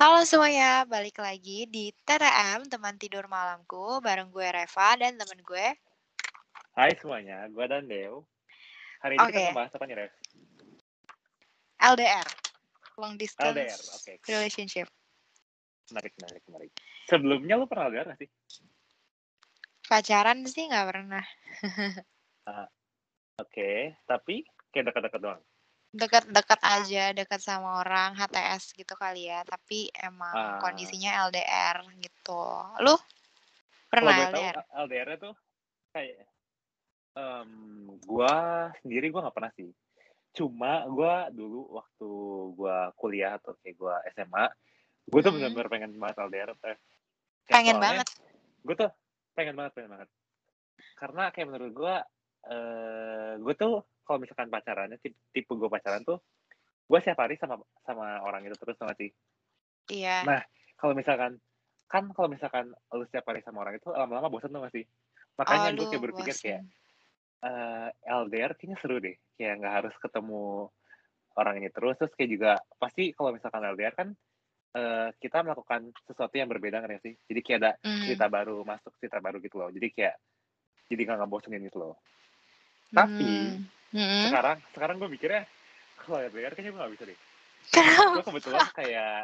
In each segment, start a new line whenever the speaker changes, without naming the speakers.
Halo semuanya, balik lagi di TTM, teman tidur malamku, bareng gue Reva dan temen gue.
Hai semuanya, gue dan Deo. Hari ini kita
Oke.
ngebahas apa nih, Rev?
LDR, long distance
LDR, oke.
relationship.
Menarik, menarik, menarik. Sebelumnya lu pernah LDR gak sih?
Pacaran sih nggak pernah.
Oke, tapi kayak dekat-dekat doang.
Dekat-dekat aja, dekat sama orang, HTS gitu kali ya. Tapi emang
Ah.
kondisinya LDR gitu. Lu
Kalau
pernah
gue tahu
LDR?
LDR tuh kayak em gua sendiri gua nggak pernah sih. Cuma gua dulu waktu gua kuliah atau kayak gua SMA, gue tuh
Hmm.
bener-bener pengen banget LDR. Eh, kayak
Pengen
soalnya
banget.
Gue tuh pengen banget, pengen banget. Karena kayak menurut gua eh gue tuh kalau misalkan pacarannya tipe, tipe gue pacaran tuh gue setiap hari sama sama orang itu terus sama sih.
Iya.
Nah, kalau misalkan kan kalau misalkan lu setiap hari sama orang itu lama-lama bosan tuh gak sih? Makanya
Oh,
gue kayak berpikir kayak
bosen.
eh LDR kayaknya seru deh. Kayak nggak harus ketemu orang ini terus. Terus kayak juga pasti kalau misalkan LDR kan eh kita melakukan sesuatu yang berbeda kan ya sih. Jadi kayak ada
Hmm.
cerita baru masuk cerita baru gitu loh. Jadi kayak jadi nggak ngebosenin gitu loh. Tapi
Hmm. Hmm.
sekarang sekarang gue mikirnya kalau LDR kayaknya gue gak bisa deh. Gue kebetulan kayak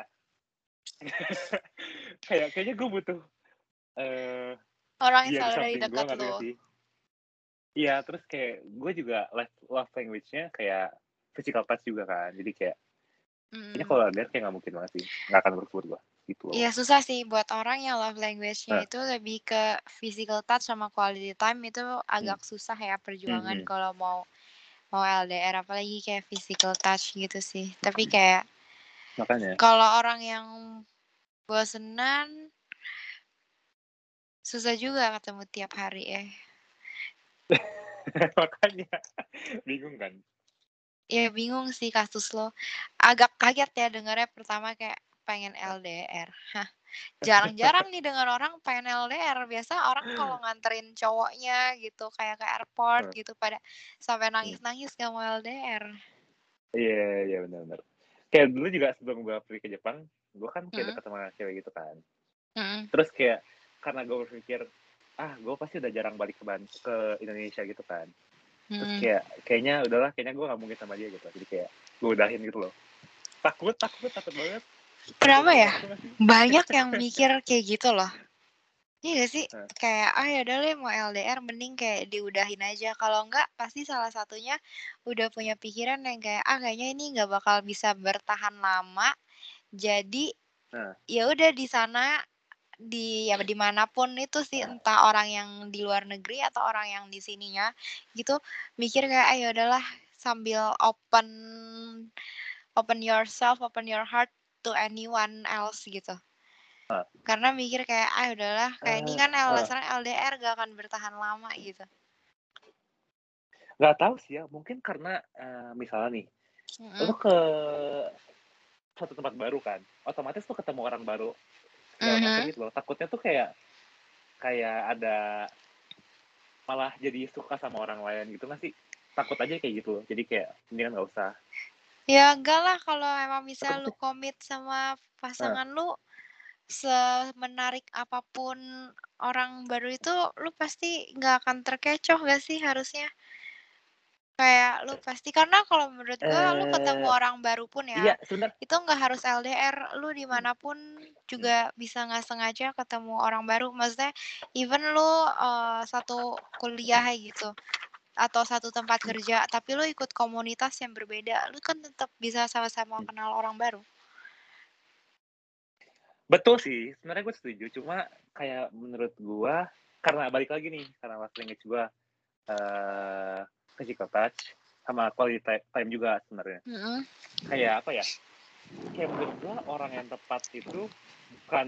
kayak kayaknya gue butuh eh
Orang yang selalu dari dekat
sih? Iya, terus kayak gue juga love, love language-nya kayak physical touch juga kan. Jadi kayak kayaknya
Hmm.
kalau LDR kayak gak mungkin banget sih. Gak akan work buat gue. Gitu loh.
Iya susah sih buat orang yang love language-nya
Nah.
itu lebih ke physical touch sama quality time itu agak susah ya perjuangan
Mhm.
kalau mau mau LDR apalagi kayak physical touch gitu sih. Tapi kayak
Makanya.
kalau orang yang bosenan susah juga ketemu tiap hari ya.
Makanya. Bingung kan?
Ya bingung sih kasus lo. Agak kaget ya dengarnya pertama kayak pengen LDR. Hah. Jarang-jarang nih dengar orang pengen LDR. Biasa orang kalau nganterin cowoknya gitu kayak ke airport
Hmm.
gitu pada sampai nangis-nangis gak mau LDR.
Iya, iya benar-benar. Kayak dulu juga sebelum gue pergi ke Jepang, gue kan kayak
Mhm.
dekat sama cewek gitu kan.
Mhm.
Terus kayak karena gue berpikir, ah gue pasti udah jarang balik ke Ban- ke Indonesia gitu kan. Terus
Mhm.
kayak kayaknya udahlah, kayaknya gue gak mungkin sama dia gitu. Jadi kayak gue udahin gitu loh. Takut, takut, takut banget.
Kenapa ya? Banyak yang mikir kayak gitu loh. Iya gak sih?
Heeh.
Kayak ah ya udah deh mau LDR mending kayak diudahin aja. Kalau enggak pasti salah satunya udah punya pikiran yang kayak ah kayaknya ini nggak bakal bisa bertahan lama. Jadi
Nah.
ya udah di sana di ya di mana pun itu sih entah orang yang di luar negeri atau orang yang di sininya gitu mikir kayak ah ya udahlah sambil open open yourself, open your heart to anyone else gitu.
Ah.
Karena mikir kayak ah udahlah kayak ini
Eh,
kan
ah.
alasan LDR gak akan bertahan lama gitu.
Gak tahu sih ya, mungkin karena eh, misalnya nih,
Mm-mm.
lu ke satu tempat baru kan, otomatis tuh ketemu orang baru segala macam
Mhm.
gitu loh. Takutnya tuh kayak kayak ada malah jadi suka sama orang lain gitu nggak sih? Takut aja kayak gitu loh. Jadi kayak mendingan nggak usah.
Ya enggak lah kalau emang bisa lu komit sama pasangan lu semenarik apa pun orang baru itu lu pasti nggak akan terkecoh gak sih harusnya? Kayak lu pasti karena kalau menurut gua lu ketemu
Eh,
orang baru pun ya
iya sebentar.
itu nggak harus LDR lu di mana pun juga bisa nggak sengaja ketemu orang baru maksudnya even lu eh, satu kuliah gitu atau satu tempat kerja tapi lu ikut komunitas yang berbeda lu kan tetap bisa sama-sama kenal orang baru
Betul sih, sebenarnya gue setuju. Cuma kayak menurut gua karena balik lagi nih, karena last language gua eh physical touch sama quality ti- time juga sebenarnya.
Mm-mm.
Kayak apa ya? Kayak menurut gua orang yang tepat itu bukan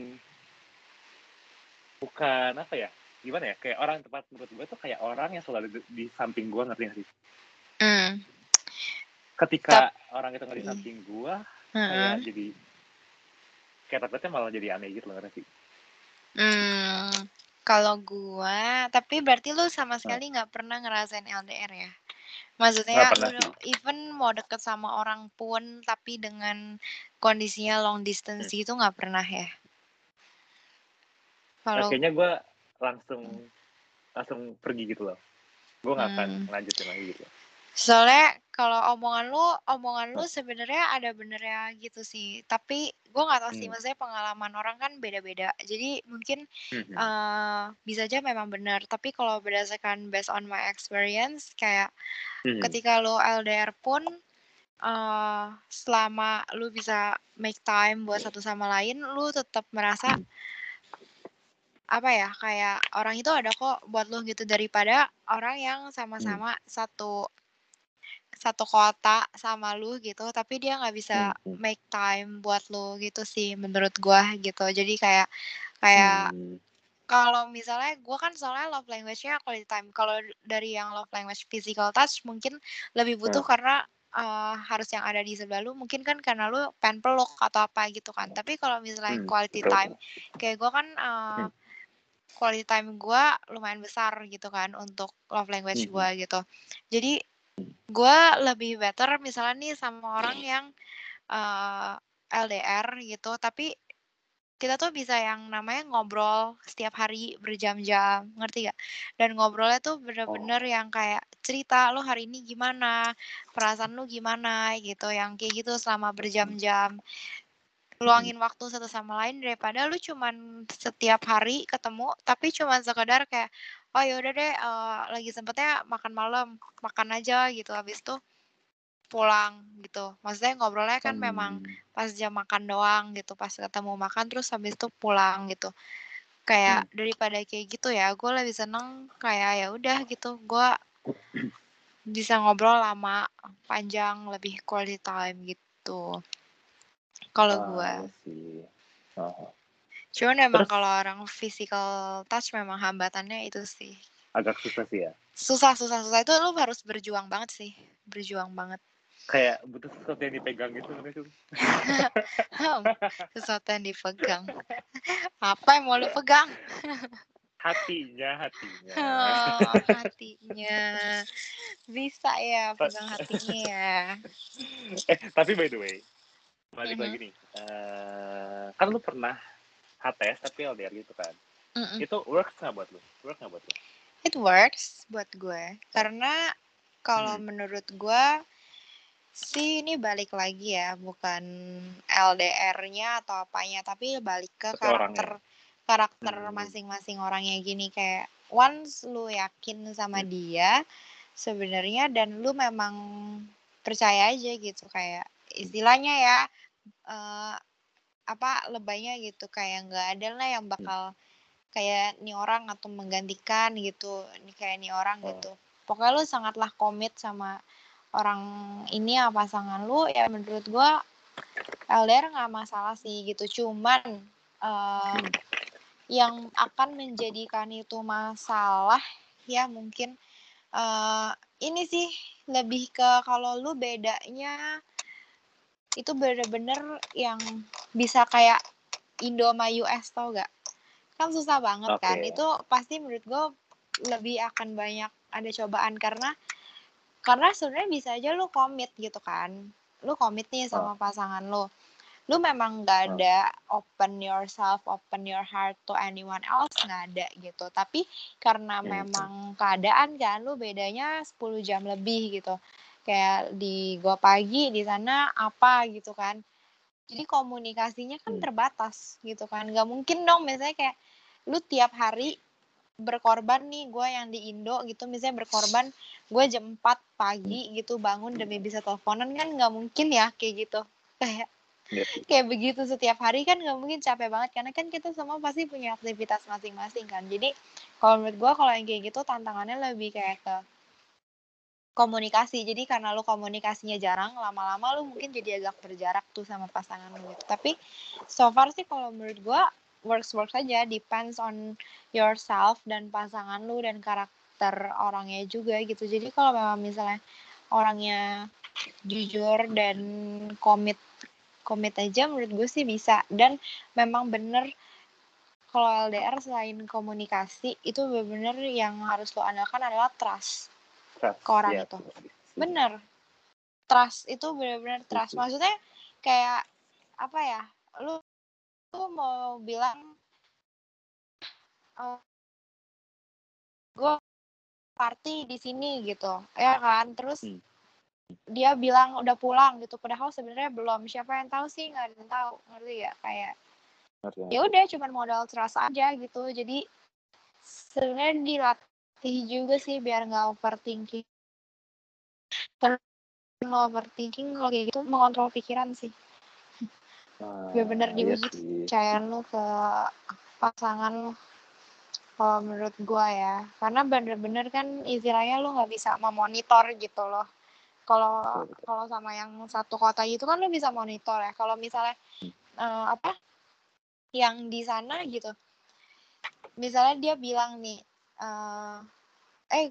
bukan apa ya? Gimana ya? Kayak orang tepat menurut gua tuh kayak orang yang selalu di, di samping gua ngerti nggak sih?
Mm.
Ketika orang itu nggak di samping gua,
Mm-mm.
kayak jadi kayak takutnya malah jadi aneh gitu loh ngerti sih?
Hmm, kalau gua, tapi berarti lu sama sekali nggak pernah ngerasain LDR ya? Maksudnya lu even mau deket sama orang pun tapi dengan kondisinya long distance
Hmm.
itu nggak pernah ya? Kalau
kayaknya gue langsung langsung pergi gitu loh gue nggak akan
Hmm.
lanjutin lagi gitu
soalnya kalau omongan lu omongan lu sebenarnya ada benernya gitu sih. Tapi gue nggak tahu sih
Hmm.
maksudnya pengalaman orang kan beda-beda. Jadi mungkin
Mhm.
eh bisa aja memang benar. Tapi kalau berdasarkan based on my experience kayak
Mhm.
ketika lu LDR pun eh selama lu bisa make time buat satu sama lain, lu tetap merasa apa ya kayak orang itu ada kok buat lu gitu daripada orang yang sama-sama satu satu kota sama lu gitu tapi dia nggak bisa
Hmm.
make time buat lu gitu sih menurut gua gitu jadi kayak kayak
Hmm.
kalau misalnya gua kan soalnya love language-nya quality time kalau dari yang love language physical touch mungkin lebih butuh
Hmm.
karena eh, harus yang ada di sebelah lu mungkin kan karena lu pengen peluk atau apa gitu kan tapi kalau misalnya
Hmm,
quality time kayak gua kan
Hmm.
Quality time gua lumayan besar gitu kan untuk love language
Mhm.
gua gitu. Jadi gua lebih better misalnya nih sama orang yang eh, LDR gitu tapi kita tuh bisa yang namanya ngobrol setiap hari berjam-jam ngerti gak dan ngobrolnya tuh bener-bener
Oh.
yang kayak cerita lo hari ini gimana? Perasaan lu gimana? gitu yang kayak gitu selama berjam-jam luangin waktu satu sama lain daripada lu cuman setiap hari ketemu tapi cuman sekedar kayak oh yaudah deh eh, lagi sempetnya makan malam makan aja gitu. Habis itu pulang gitu. Maksudnya ngobrolnya kan memang
Hmm.
pas jam makan doang gitu. Pas ketemu makan terus habis itu pulang gitu. Kayak daripada kayak gitu ya gue lebih seneng kayak ya udah gitu. Gue bisa ngobrol lama panjang lebih quality time gitu kalau
Ah,
gue
iya sih. Ah,
cuman emang
Terus-
kalau orang physical touch memang hambatannya itu sih.
Agak susah sih ya?
Susah susah susah. Itu lu harus berjuang banget sih. Berjuang banget.
Kayak butuh sesuatu yang dipegang gitu itu
sesuatu yang dipegang. Apa yang mau lu pegang?
Hatinya hatinya.
Oh, hatinya. Bisa ya pegang hatinya ya.
Eh tapi by the way balik
Mhm.
lagi nih Eh, kan lu pernah HTS tapi LDR gitu kan
Mm-mm.
itu works nggak buat lu works nggak buat lu
it works buat gue karena kalau
Hmm.
menurut gue sih ini balik lagi ya bukan LDR-nya atau apanya tapi balik ke
Tapi
karakter karakter
Hmm.
masing-masing orangnya gini kayak once lu yakin sama
Hmm.
dia sebenarnya dan lu memang percaya aja gitu kayak istilahnya ya eh, apa lebaynya gitu kayak nggak ada lah yang bakal kayak nih orang atau menggantikan gitu nih kayak nih orang
Oh.
gitu. Pokoknya lu sangatlah komit sama orang ini ya pasangan lu. Ya menurut gua LDR nggak masalah sih gitu. Cuman eh, yang akan menjadikan itu masalah ya mungkin eh ini sih lebih ke kalau lu bedanya itu bener-bener yang bisa kayak Indo sama US tau gak? Kan susah banget kan.
Oke.
Itu pasti menurut gue lebih akan banyak ada cobaan karena karena sebenarnya bisa aja lu komit gitu kan. Lu komit nih sama pasangan lu. Lu memang gak
Oh.
ada open yourself, open your heart to anyone else nggak ada gitu. Tapi karena
Hmm.
memang keadaan kan lu bedanya 10 jam lebih gitu. Kayak di gua pagi di sana apa gitu kan. Jadi komunikasinya kan
Hmm.
terbatas gitu kan. Gak mungkin dong misalnya kayak lu tiap hari berkorban nih gue yang di Indo gitu misalnya berkorban gue jam 4 pagi gitu bangun demi bisa teleponan kan nggak mungkin ya kayak gitu kayak
Iya.
kayak begitu setiap hari kan nggak mungkin capek banget karena kan kita semua pasti punya aktivitas masing-masing kan jadi kalau menurut gue kalau yang kayak gitu tantangannya lebih kayak ke komunikasi. Jadi karena lu komunikasinya jarang lama-lama lu mungkin jadi agak berjarak tuh sama pasangan lu gitu. Tapi so far sih kalau menurut gue works works aja. Depends on yourself dan pasangan lu dan karakter orangnya juga gitu. Jadi kalau memang misalnya orangnya jujur dan komit komit aja menurut gue sih bisa. Dan memang bener kalau LDR selain komunikasi itu bener-bener yang harus lo andalkan adalah trust
Trust.
ke orang
Iya,
itu. bener. Trust itu benar-benar trust. Maksudnya kayak apa ya lu lu mau bilang oh, gue party di sini gitu. Ya kan? Terus
Hmm.
dia bilang udah pulang gitu. Padahal sebenarnya belum. Siapa yang tahu sih? Nggak ada yang tahu. Ngerti ya? Kayak ya udah cuman modal trust aja gitu. Jadi sebenarnya dilatih juga sih biar nggak overthinking. Kalau overthinking kalau kayak gitu mengontrol pikiran sih.
Nah,
bener-bener
iya
diuji
sih.
kepercayaan lu ke pasangan lu kalau menurut gua ya. Karena bener-bener kan istilahnya lu nggak bisa memonitor gitu loh. Kalau kalau sama yang satu kota gitu kan lu bisa monitor ya. Kalau misalnya eh, apa yang di sana gitu. Misalnya dia bilang nih eh eh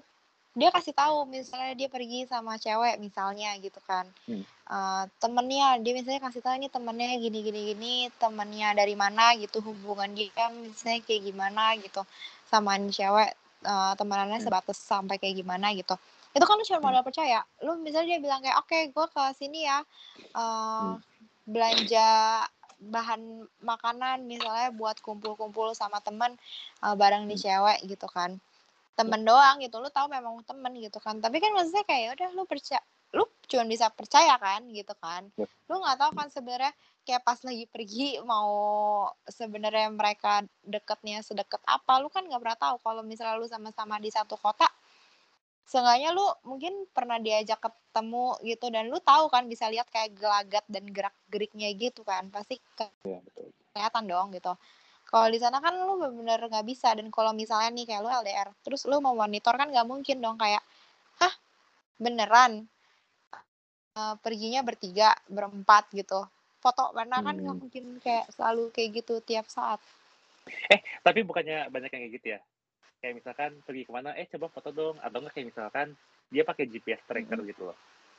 dia kasih tahu misalnya dia pergi sama cewek misalnya gitu kan
Hmm.
Eh, temennya dia misalnya kasih tahu ini temennya gini gini gini temennya dari mana gitu hubungan dia misalnya kayak gimana gitu sama ini cewek eh, temenannya
Hmm.
sebatas sampai kayak gimana gitu itu kan lu cuma
Hmm.
modal percaya lu misalnya dia bilang kayak oke gue ke sini ya eh,
Hmm.
belanja bahan makanan misalnya buat kumpul-kumpul sama temen eh, bareng di
Hmm.
cewek gitu kan temen doang gitu lu tahu memang temen gitu kan tapi kan maksudnya kayak udah lu percaya lu cuma bisa percaya kan gitu kan
Yep.
lu nggak tahu kan sebenarnya kayak pas lagi pergi mau sebenarnya mereka deketnya sedekat apa lu kan nggak pernah tahu kalau misalnya lu sama-sama di satu kota seenggaknya lu mungkin pernah diajak ketemu gitu dan lu tahu kan bisa lihat kayak gelagat dan gerak geriknya gitu kan pasti
Iya, betul.
kelihatan dong gitu kalau di sana kan lu bener-bener nggak bisa dan kalau misalnya nih kayak lu LDR terus lu mau monitor kan nggak mungkin dong kayak hah beneran Eh, perginya bertiga berempat gitu foto mana kan nggak
Hmm.
mungkin kayak selalu kayak gitu tiap saat
Tapi bukannya banyak yang kayak gitu ya? Kayak misalkan pergi ke mana, eh coba foto dong. Atau enggak kayak misalkan dia pakai GPS tracker gitu loh.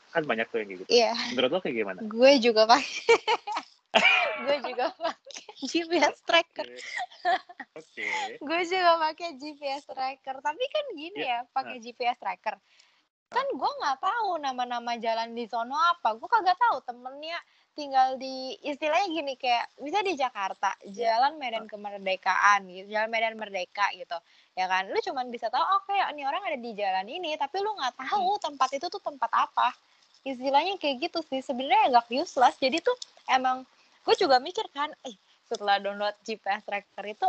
Kan banyak tuh yang kayak gitu.
iya.
Menurut lo kayak gimana?
gue juga pakai. Gue juga pakai GPS tracker.
Oke.
gue juga pakai GPS tracker. Tapi kan gini ya pakai GPS tracker. Kan gue nggak tahu nama-nama jalan di sono apa. Gue kagak tahu temennya tinggal di istilahnya gini kayak bisa di Jakarta jalan Medan Kemerdekaan gitu jalan Medan Merdeka gitu ya kan? Lu cuman bisa tahu oke ini orang ada di jalan ini tapi lu nggak tahu tempat itu tuh tempat apa. Istilahnya kayak gitu sih. Sebenarnya agak useless. Jadi tuh emang gue juga mikir kan eh setelah download GPS tracker itu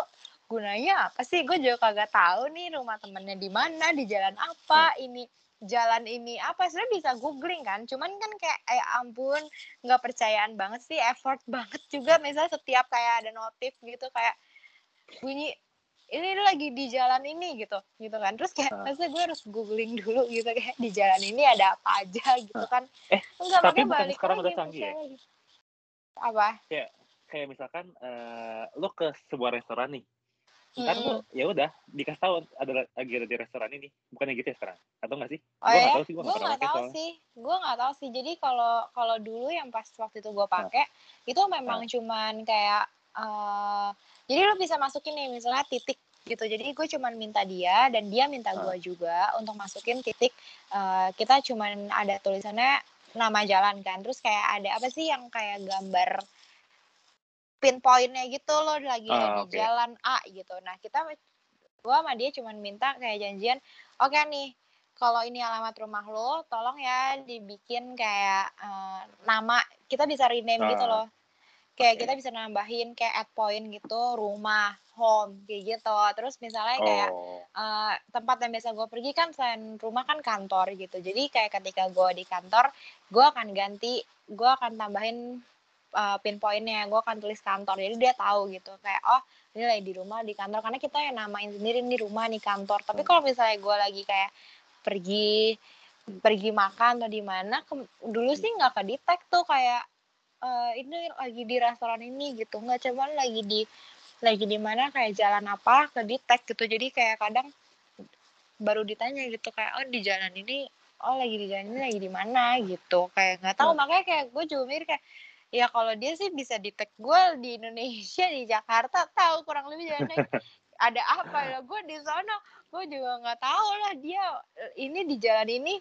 gunanya apa sih? Gue juga kagak tahu nih rumah temennya di mana di jalan apa ini jalan ini apa. Sebenarnya bisa googling kan? Cuman kan kayak eh ampun nggak percayaan banget sih effort banget juga. Misalnya setiap kayak ada notif gitu kayak bunyi ini lagi di jalan ini gitu gitu kan terus kayak
Ah.
masa gue harus googling dulu gitu kayak di jalan ini ada apa aja gitu kan
Eh,
enggak
tapi bukan
balik
sekarang
lagi
udah canggih ya?
lagi. apa
Kayak misalkan eh lo ke sebuah restoran nih. Kan
Mm-mm.
lo ya udah dikasih tahu ada lagi ada di restoran ini. Bukannya gitu ya sekarang? Atau enggak sih?
Oh
Gua
ya,
tahu sih, gua
gue
nggak
tahu
soalnya.
sih, gue nggak tahu sih. Jadi kalau kalau dulu yang pas waktu itu gue pakai, itu memang cuman kayak, eh jadi lu bisa masukin nih misalnya titik gitu. Jadi gue cuman minta dia dan dia minta gue juga untuk masukin titik. eh kita cuman ada tulisannya nama jalan kan. Terus kayak ada apa sih yang kayak gambar pinpointnya gitu loh lagi ada
Ah,
di jalan A gitu. Nah kita gue sama dia cuman minta kayak janjian oke nih kalau ini alamat rumah lo tolong ya dibikin kayak eh, nama kita bisa rename gitu
Ah,
loh kayak kita bisa nambahin kayak add point gitu rumah home kayak gitu. Terus misalnya kayak
Oh.
eh, tempat yang biasa gue pergi kan selain rumah kan kantor gitu. Jadi kayak ketika gue di kantor gue akan ganti gue akan tambahin uh, pinpointnya. Gue akan tulis kantor. Jadi dia tahu gitu kayak oh ini lagi di rumah di kantor. Karena kita yang namain sendiri nih rumah nih kantor. Tapi kalau misalnya gue lagi kayak pergi pergi makan atau di mana dulu sih nggak ke detect tuh kayak eh, ini lagi di restoran ini gitu. Nggak cuman lagi di lagi di mana kayak jalan apa ke detect gitu. Jadi kayak kadang baru ditanya gitu kayak oh di jalan ini oh lagi di jalan ini lagi di mana? gitu. Kayak nggak tahu
Nah.
makanya kayak gue juga mikir kayak ya kalau dia sih bisa detect gue di Indonesia di Jakarta tahu kurang lebih jalannya ada apa ya. Gue di sana gue juga nggak tahu lah dia eh, ini di jalan ini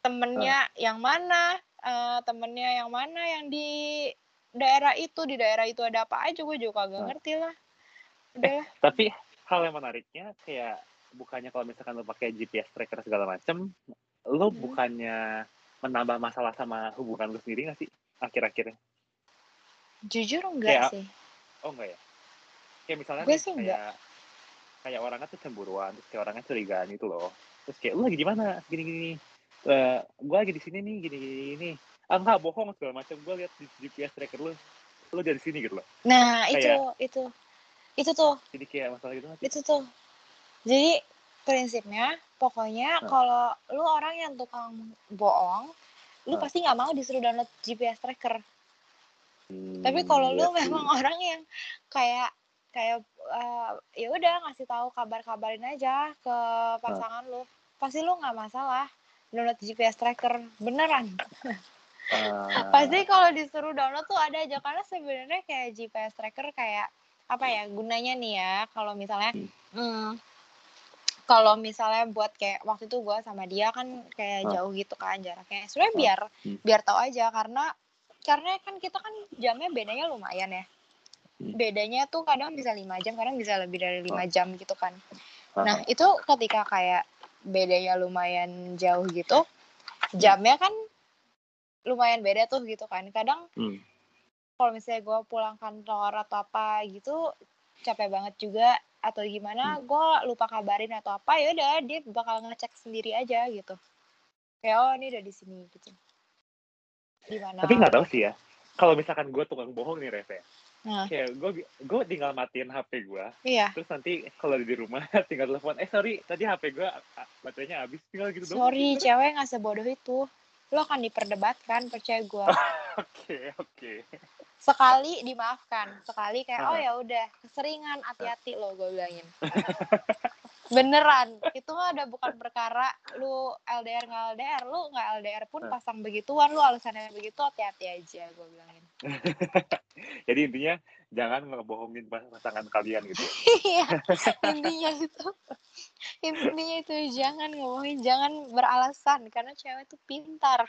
temennya yang mana uh, temennya yang mana yang di daerah itu di daerah itu ada apa aja gue juga gak ngerti lah. Udah.
eh, tapi hal yang menariknya kayak bukannya kalau misalkan lo pakai GPS tracker segala macem lo hmm. bukannya menambah masalah sama hubungan lo sendiri gak sih akhir-akhirnya?
Jujur enggak kayak, sih.
Oh enggak ya? Kayak misalnya
gue sih
kayak
enggak.
kayak orangnya tuh cemburuan terus kayak orangnya curigaan gitu loh. Terus kayak lu lagi di mana? Gini gini uh, eh, gue lagi di sini nih gini gini gini ah enggak bohong segala macam. Gue lihat di GPS tracker lu lu dari sini gitu loh.
Nah kayak, itu itu itu tuh.
Jadi kayak masalah gitu
itu tuh. Jadi prinsipnya pokoknya hmm. kalau lu orang yang tukang bohong lu hmm. pasti nggak mau disuruh download GPS tracker. Hmm, tapi kalau iya lu memang orang yang kayak kayak uh, ya udah ngasih tahu kabar-kabarin aja ke pasangan uh. lu pasti lu nggak masalah download GPS tracker beneran uh. pasti kalau disuruh download tuh ada aja karena sebenarnya kayak GPS tracker kayak apa ya gunanya nih ya kalau misalnya hmm. hmm, kalau misalnya buat kayak waktu itu gue sama dia kan kayak uh. jauh gitu kan jaraknya sebenarnya biar hmm. biar tahu aja karena karena kan kita kan jamnya bedanya lumayan ya Hmm. bedanya tuh kadang bisa lima jam kadang bisa lebih dari lima jam gitu kan nah itu ketika kayak bedanya lumayan jauh gitu hmm. jamnya kan lumayan beda tuh gitu kan kadang hmm. kalau misalnya gue pulang kantor atau apa gitu capek banget juga atau gimana hmm. gue lupa kabarin atau apa ya udah dia bakal ngecek sendiri aja gitu kayak oh ini udah di sini gitu
gimana tapi nggak tahu sih ya kalau misalkan gue tukang bohong nih Reve Nah. Kayak gue gue tinggal matiin HP gue.
Iya.
Terus nanti kalau di rumah tinggal telepon, eh sorry tadi HP gue baterainya habis tinggal gitu
dong. Sorry, gitu. cewek nggak sebodoh itu. Lo akan diperdebatkan, percaya gue.
Oke oke.
Sekali dimaafkan, sekali kayak oh ya udah keseringan, hati-hati lo gue bilangin. beneran. Itu mah udah bukan perkara lu LDR nggak LDR lu nggak LDR pun pasang begituan lu alasannya begitu hati-hati aja gue bilangin
jadi intinya jangan ngebohongin pasangan kalian gitu
iya intinya itu intinya itu jangan ngebohongin jangan beralasan karena cewek tuh pintar.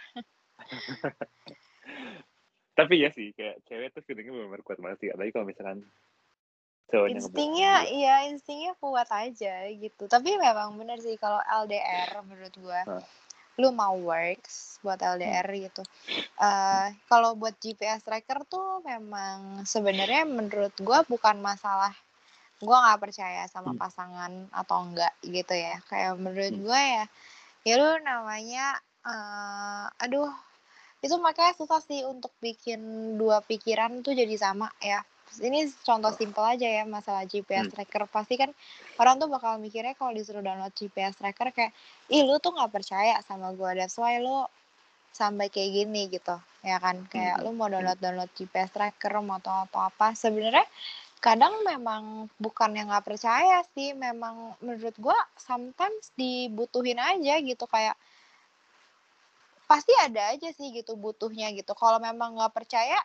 Tapi ya sih kayak cewek tuh feelingnya benar-benar kuat banget sih apalagi kalau misalkan
cowoknya instingnya iya instingnya kuat aja gitu tapi memang bener sih kalau LDR menurut gue huh. lu mau works buat LDR hmm. gitu uh, kalau buat GPS tracker tuh memang sebenarnya menurut gue bukan masalah gue nggak percaya sama hmm. pasangan atau enggak gitu ya kayak menurut hmm. gue ya ya lu namanya uh, aduh itu makanya susah sih untuk bikin dua pikiran tuh jadi sama ya ini contoh simpel aja ya masalah GPS hmm. tracker. Pasti kan orang tuh bakal mikirnya kalau disuruh download GPS tracker kayak ih lu tuh nggak percaya sama gue that's why lu sampai kayak gini gitu. Ya kan? Kayak hmm. lu mau download download GPS tracker mau atau apa. Apa sebenarnya kadang memang bukan yang nggak percaya sih. Memang menurut gue sometimes dibutuhin aja gitu kayak pasti ada aja sih gitu butuhnya gitu. Kalau memang nggak percaya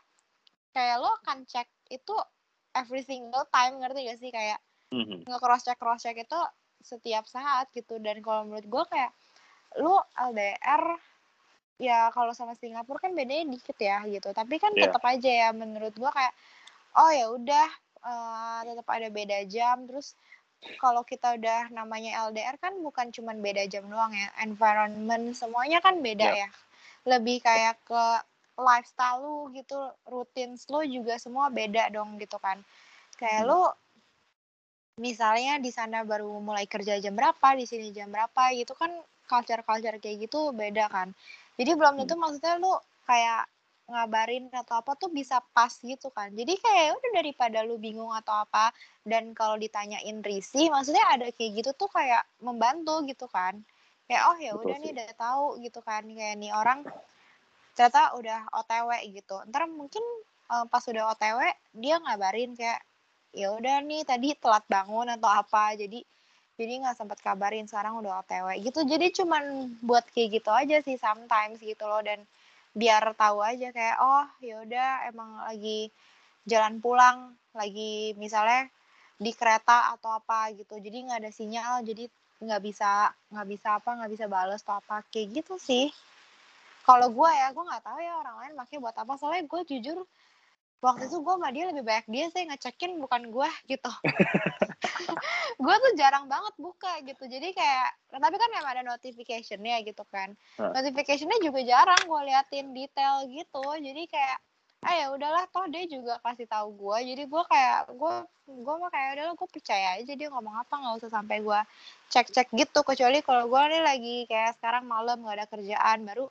kayak lo akan cek itu every single time ngerti gak sih kayak mm-hmm. nge cross check cross check itu setiap saat gitu dan kalau menurut gue kayak lu LDR ya kalau sama Singapura kan bedanya dikit ya gitu tapi kan yeah. tetap aja ya menurut gue kayak oh ya udah uh, tetap ada beda jam terus kalau kita udah namanya LDR kan bukan cuman beda jam doang ya environment semuanya kan beda yeah. ya lebih kayak ke lifestyle lu gitu, rutin lu juga semua beda dong gitu kan. Kayak hmm. lu misalnya di sana baru mulai kerja jam berapa, di sini jam berapa gitu kan culture-culture kayak gitu beda kan. Jadi belum tentu hmm. maksudnya lu kayak ngabarin atau apa tuh bisa pas gitu kan. Jadi kayak ya udah daripada lu bingung atau apa dan kalau ditanyain risi maksudnya ada kayak gitu tuh kayak membantu gitu kan. Kayak oh ya udah nih udah tahu gitu kan kayak nih orang ternyata udah OTW gitu. Ntar mungkin uh, pas udah OTW dia ngabarin kayak ya udah nih tadi telat bangun atau apa. Jadi jadi nggak sempat kabarin sekarang udah OTW gitu. Jadi cuman buat kayak gitu aja sih sometimes gitu loh. Dan biar tahu aja kayak oh ya udah emang lagi jalan pulang lagi misalnya di kereta atau apa gitu. Jadi nggak ada sinyal jadi nggak bisa nggak bisa apa nggak bisa balas atau apa kayak gitu sih kalau gue ya gue nggak tahu ya orang lain pakai buat apa. Soalnya gue jujur waktu itu gue sama dia lebih banyak dia sih ngecekin bukan gue gitu. Gue tuh jarang banget buka gitu. Jadi kayak tapi kan memang ada notificationnya gitu kan. Notificationnya juga jarang gue liatin detail gitu. Jadi kayak ah ya udahlah toh dia juga kasih tahu gue jadi gue kayak gue gue mah kayak udahlah gue percaya aja dia ngomong apa nggak usah sampai gue cek cek gitu. Kecuali kalau gue nih lagi kayak sekarang malam nggak ada kerjaan baru.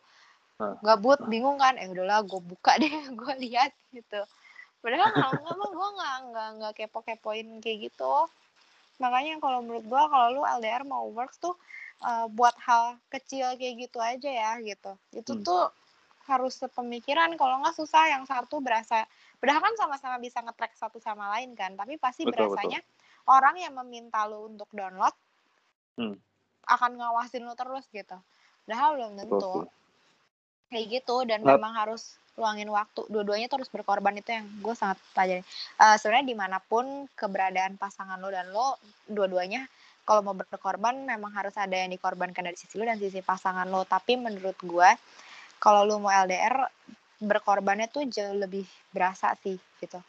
Gabut bingung kan? Eh udahlah gue buka deh gue lihat gitu. Padahal kalau nggak mah gue nggak nggak nggak kepo kepoin kayak gitu. Makanya kalau menurut gue kalau lu LDR mau works tuh uh, buat hal kecil kayak gitu aja ya gitu. Itu
Hmm.
tuh harus sepemikiran. Kalau nggak susah. Yang satu berasa padahal kan sama-sama bisa nge-track satu sama lain kan. Tapi pasti
Betul,
berasanya orang yang meminta lu untuk download
Hmm.
akan ngawasin lu terus gitu. Padahal belum
Betul
tentu
sih.
Kayak gitu dan memang harus luangin waktu. Dua-duanya tuh harus berkorban itu yang gue sangat pelajari. Eh, sebenarnya di mana pun keberadaan pasangan lo dan lo dua-duanya kalau mau berkorban memang harus ada yang dikorbankan dari sisi lo dan sisi pasangan lo. Tapi menurut gue kalau lo mau LDR berkorbannya tuh jauh lebih berasa sih gitu.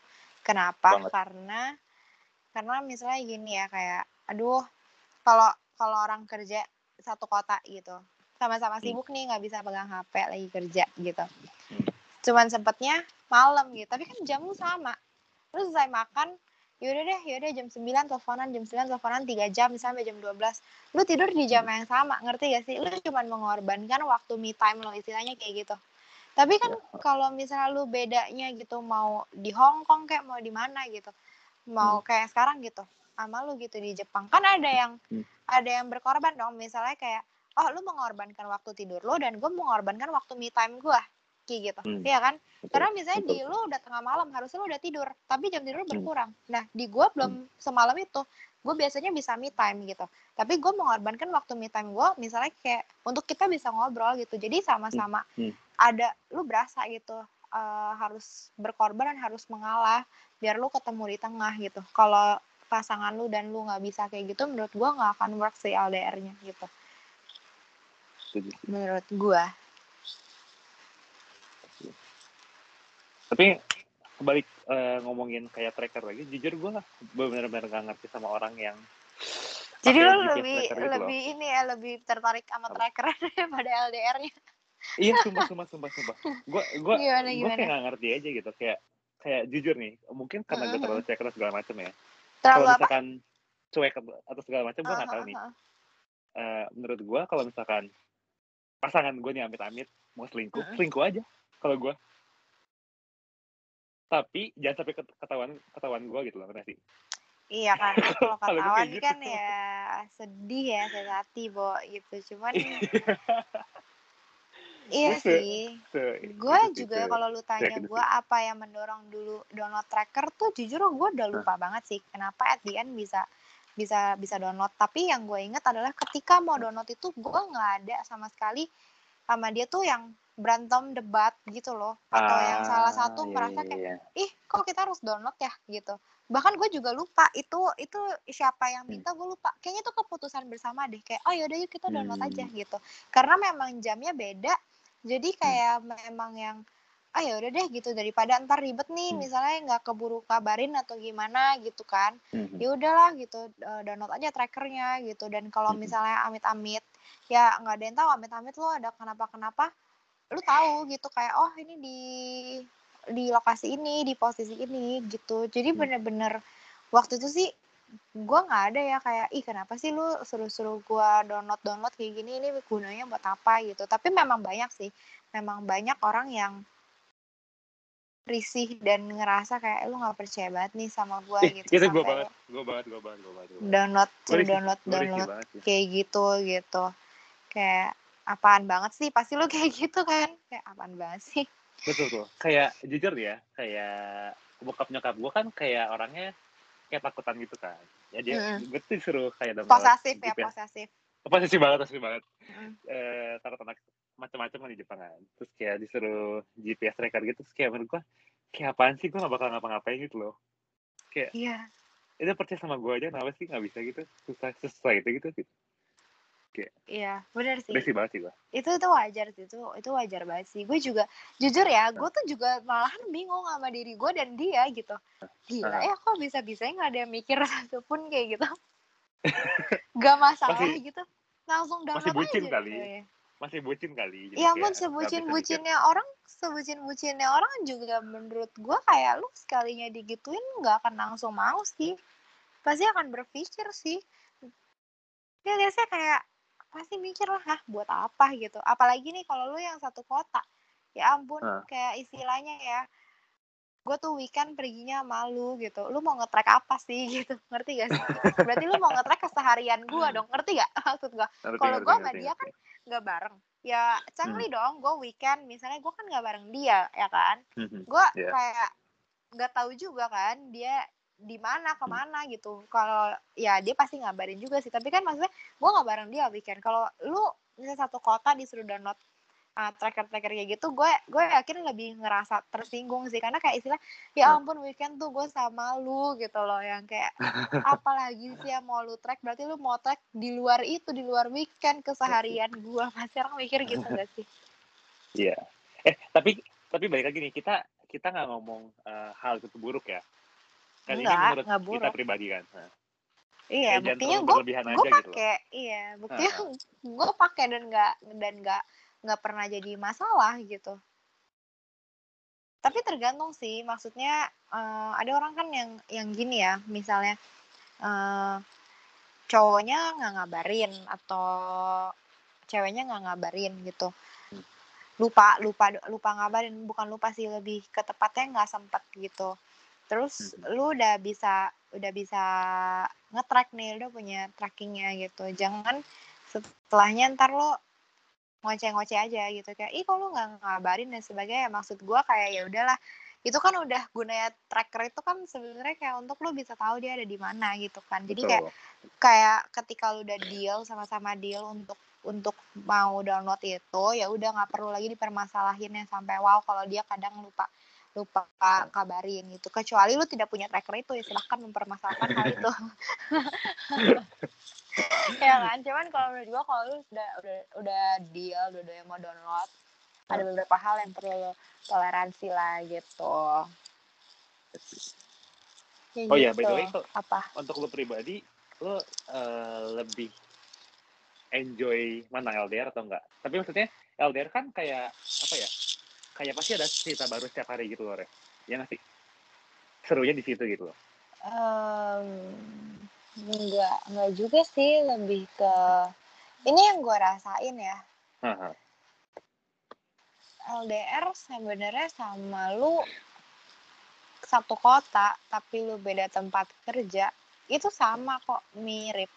Kenapa?
Banget.
karena karena misalnya gini ya kayak aduh kalau kalau orang kerja satu kota gitu sama-sama
Hmm.
sibuk nih nggak bisa pegang HP lagi kerja gitu.
Hmm.
cuman sempetnya malam gitu. Tapi kan jammu sama. Terus selesai makan yaudah deh yaudah jam 9 teleponan jam 9 teleponan 3 jam sampai jam 12 lu tidur di jam yang sama ngerti gak sih? Lu cuman mengorbankan waktu me time lo istilahnya kayak gitu. Tapi kan
Ya.
kalau misalnya lu bedanya gitu mau di Hong Kong kayak mau di mana gitu. Mau kayak sekarang gitu sama lu gitu di Jepang. Kan ada yang
Hmm.
ada yang berkorban dong misalnya kayak oh lu mengorbankan waktu tidur lo dan gue mengorbankan waktu me time gue kayak gitu
Hmm.
iya kan
Betul.
karena misalnya
betul.
di lu udah tengah malam harusnya lu udah tidur tapi jam tidur lu
Hmm.
berkurang nah di gue belum semalam itu gue biasanya bisa me time gitu tapi gue mengorbankan waktu me time gue misalnya kayak untuk kita bisa ngobrol gitu jadi sama-sama
Hmm.
ada lu berasa gitu eh, harus berkorban dan harus mengalah biar lu ketemu di tengah gitu kalau pasangan lu dan lu nggak bisa kayak gitu menurut gue nggak akan work sih LDR-nya gitu
Setuju.
Menurut gue
Tapi balik eh, ngomongin kayak tracker lagi, jujur gue benar-benar gak ngerti sama orang yang
jadi
GPS
lebih
gitu loh.
lebih ini ya lebih tertarik sama tracker daripada LDR-nya
Iya, sumpah, sumpah, sumpah, sumpah. Gue gue gue kayak gak ngerti aja gitu, kayak kayak jujur nih, mungkin karena gue terlalu tracker segala macam ya. Kalau
apa?
misalkan cuek atau segala macam gue
Ah,
nggak tahu
ah,
nih. Eh, menurut gue kalau misalkan pasangan gue nih amit-amit mau selingkuh,
Mm-mm.
selingkuh aja kalau gue. Tapi jangan sampai ket- ketahuan ketahuan gue gitu loh, ngerti sih?
Iya kan, kalau ketahuan
gitu.
kan ya sedih ya, sakit hati, Bo, gitu. Cuman iya
se-
sih. Gue juga kalau lu tanya
gitu
gue apa yang mendorong dulu download tracker tuh jujur gue udah lupa banget sih kenapa at the end bisa bisa bisa download. Tapi yang gue inget adalah ketika mau download itu gue nggak ada sama sekali sama dia tuh yang berantem debat gitu loh atau yang salah satu
Ah, iya,
merasa
iya,
kayak
iya.
ih kok kita harus download ya gitu bahkan gue juga lupa itu itu siapa yang
Hmm.
minta gue lupa kayaknya itu keputusan bersama deh kayak oh yaudah yuk kita download
Hmm.
aja gitu karena memang jamnya beda jadi kayak memang yang ah ya udah deh gitu daripada ntar ribet nih
Hmm.
misalnya nggak keburu kabarin atau gimana gitu kan
Mhm.
ya udahlah gitu download aja trackernya gitu dan kalau
Mhm.
misalnya amit-amit ya nggak ada yang tahu amit-amit lo ada kenapa-kenapa lu tahu gitu kayak oh ini di di lokasi ini di posisi ini gitu jadi
Hmm.
bener-bener waktu itu sih gue nggak ada ya kayak ih kenapa sih lu suruh-suruh gue download download kayak gini ini gunanya buat apa gitu tapi memang banyak sih memang banyak orang yang risih dan ngerasa kayak lu nggak percaya banget nih sama gue gitu
itu gue
sampai
banget, gue banget, gue banget, gue banget. gua banget.
download
Gua
download download kayak gitu gitu kayak apaan banget sih pasti lu kayak gitu kan kayak apaan banget sih
Betul tuh. Kayak jujur ya, kayak bokap nyokap gue kan kayak orangnya kayak takutan gitu kan. Ya dia,
Mm-mm.
gue tuh disuruh kayak download
posesif ya
GPS.
posesif
Posesif banget, posesif banget.
Mm.
Eh, taruh anak macam-macam kan di Jepang kan. Terus kayak disuruh GPS tracker gitu, terus kayak menurut gue, kayak apaan sih gue gak bakal ngapa-ngapain gitu loh. Kayak,
iya
itu percaya sama gue aja, kenapa sih gak bisa gitu? Susah, susah gitu gitu. gitu. Kayak,
Iya, benar sih.
sih banget sih gue.
Itu itu wajar sih, itu itu wajar banget sih. Gue juga jujur ya, gue tuh juga malahan bingung sama diri gue dan dia gitu. Gila
Ah.
ya kok bisa-bisanya nggak ada yang mikir satupun kayak gitu. Gak masalah
Masih-
gitu. Langsung download
masih bucin
aja
kali.
gitu ya.
Masih bucin kali.
Ya
bisa mikir.
sebucin-bucinnya orang, sebucin-bucinnya orang juga menurut gue kayak lu sekalinya digituin nggak akan langsung mau sih. Pasti akan berpikir sih. Ya biasanya kayak pasti mikir lah, Hah, buat apa gitu. Apalagi nih kalau lu yang satu kota. Ya ampun,
Ah.
kayak istilahnya ya. Gue tuh weekend perginya malu gitu. Lu mau ngetrek apa sih gitu. Ngerti gak sih? Berarti lu mau ngetrek keseharian gue dong. Ngerti gak maksud gue? Kalau gue sama dia
ngerti.
Nggak bareng ya cangli
Hmm.
dong gue weekend misalnya gue kan nggak bareng dia ya kan
Mhm.
gue
Iya.
kayak nggak tahu juga kan dia di
Hmm.
mana ke mana gitu kalau ya dia pasti ngabarin juga sih tapi kan maksudnya gue nggak bareng dia weekend kalau lu misalnya satu kota disuruh download uh, tracker-tracker kayak gitu gue gue yakin lebih ngerasa tersinggung sih. Karena kayak istilah ya ampun weekend tuh gue sama lu gitu loh. Yang kayak apalagi sih yang mau lu track? Berarti lu mau track di luar itu di luar weekend keseharian gue pasti orang mikir gitu gak sih?
Iya. Eh tapi tapi balik lagi nih kita kita nggak ngomong eh, hal itu buruk ya. Kan ini menurut
enggak
kita
buruk.
pribadi kan. Nah,
iya
jangan
buktinya gue gue
gitu
pakai iya. Buktinya gue pakai dan nggak dan nggak nggak pernah jadi masalah gitu. Tapi tergantung sih maksudnya eh, ada orang kan yang yang gini ya misalnya eh, cowoknya nggak ngabarin atau ceweknya nggak ngabarin gitu. Lupa lupa lupa ngabarin bukan lupa sih lebih ke tepatnya nggak sempet gitu. Terus
Mhm.
lu udah bisa udah bisa nge-track nih udah punya trackingnya gitu. Jangan setelahnya ntar lo ngoceh-ngoceh aja gitu kayak ih kok lu nggak ngabarin? Dan sebagainya. Maksud gua kayak ya udahlah. Itu kan udah gunanya tracker itu kan sebenarnya kayak untuk lu bisa tahu dia ada di mana gitu kan. Jadi kayak kayak ketika lu udah deal sama-sama deal untuk untuk mau download itu ya udah nggak perlu lagi dipermasalahin yang sampai wow kalau dia kadang lupa lupa kabarin gitu. Kecuali lu tidak punya tracker itu ya silahkan mempermasalahkan hal itu ya kan cuman kalau menurut gua kalau lu udah udah udah deal udah udah mau download ada beberapa hal yang perlu toleransi lah gitu Ya
Oh iya, by the
gitu.
way, kok-
apa
Untuk lu pribadi, lu eh, lebih enjoy mana LDR atau enggak? Tapi maksudnya LDR kan kayak apa ya? Kayak pasti ada cerita baru setiap hari gitu loh. Ya nggak sih? Serunya di situ gitu loh.
Em, enggak enggak juga sih lebih ke ini yang gue rasain ya. LDR sebenarnya sama lu satu kota tapi lu beda tempat kerja itu sama kok mirip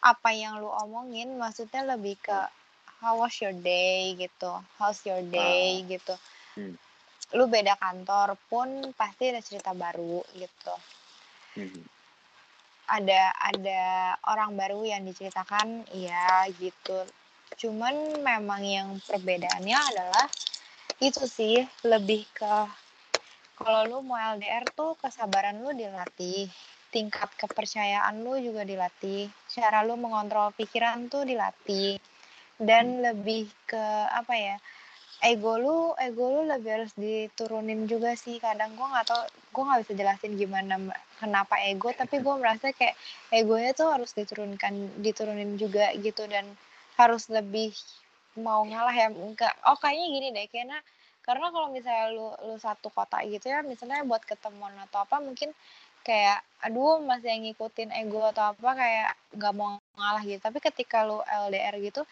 apa yang lu omongin maksudnya lebih ke how was your day gitu how's your day gitu
Hmm.
lu beda kantor pun pasti ada cerita baru gitu
Mhm.
Ada ada orang baru yang diceritakan iya gitu. Cuman memang yang perbedaannya adalah itu sih lebih ke kalau lu mau LDR tuh kesabaran lu dilatih tingkat kepercayaan lu juga dilatih cara lu mengontrol pikiran tuh dilatih dan lebih ke apa ya ego lu ego lu lebih harus diturunin juga sih. Kadang gua nggak tau gue nggak bisa jelasin gimana kenapa ego tapi gue merasa kayak egonya tuh harus diturunkan diturunin juga gitu dan harus lebih mau ngalah ya. Enggak oh kayaknya gini deh kayaknya karena kalau misalnya lu lu satu kota gitu ya misalnya buat ketemuan atau apa mungkin kayak aduh masih yang ngikutin ego atau apa kayak nggak mau ngalah gitu. Tapi ketika lu LDR gitu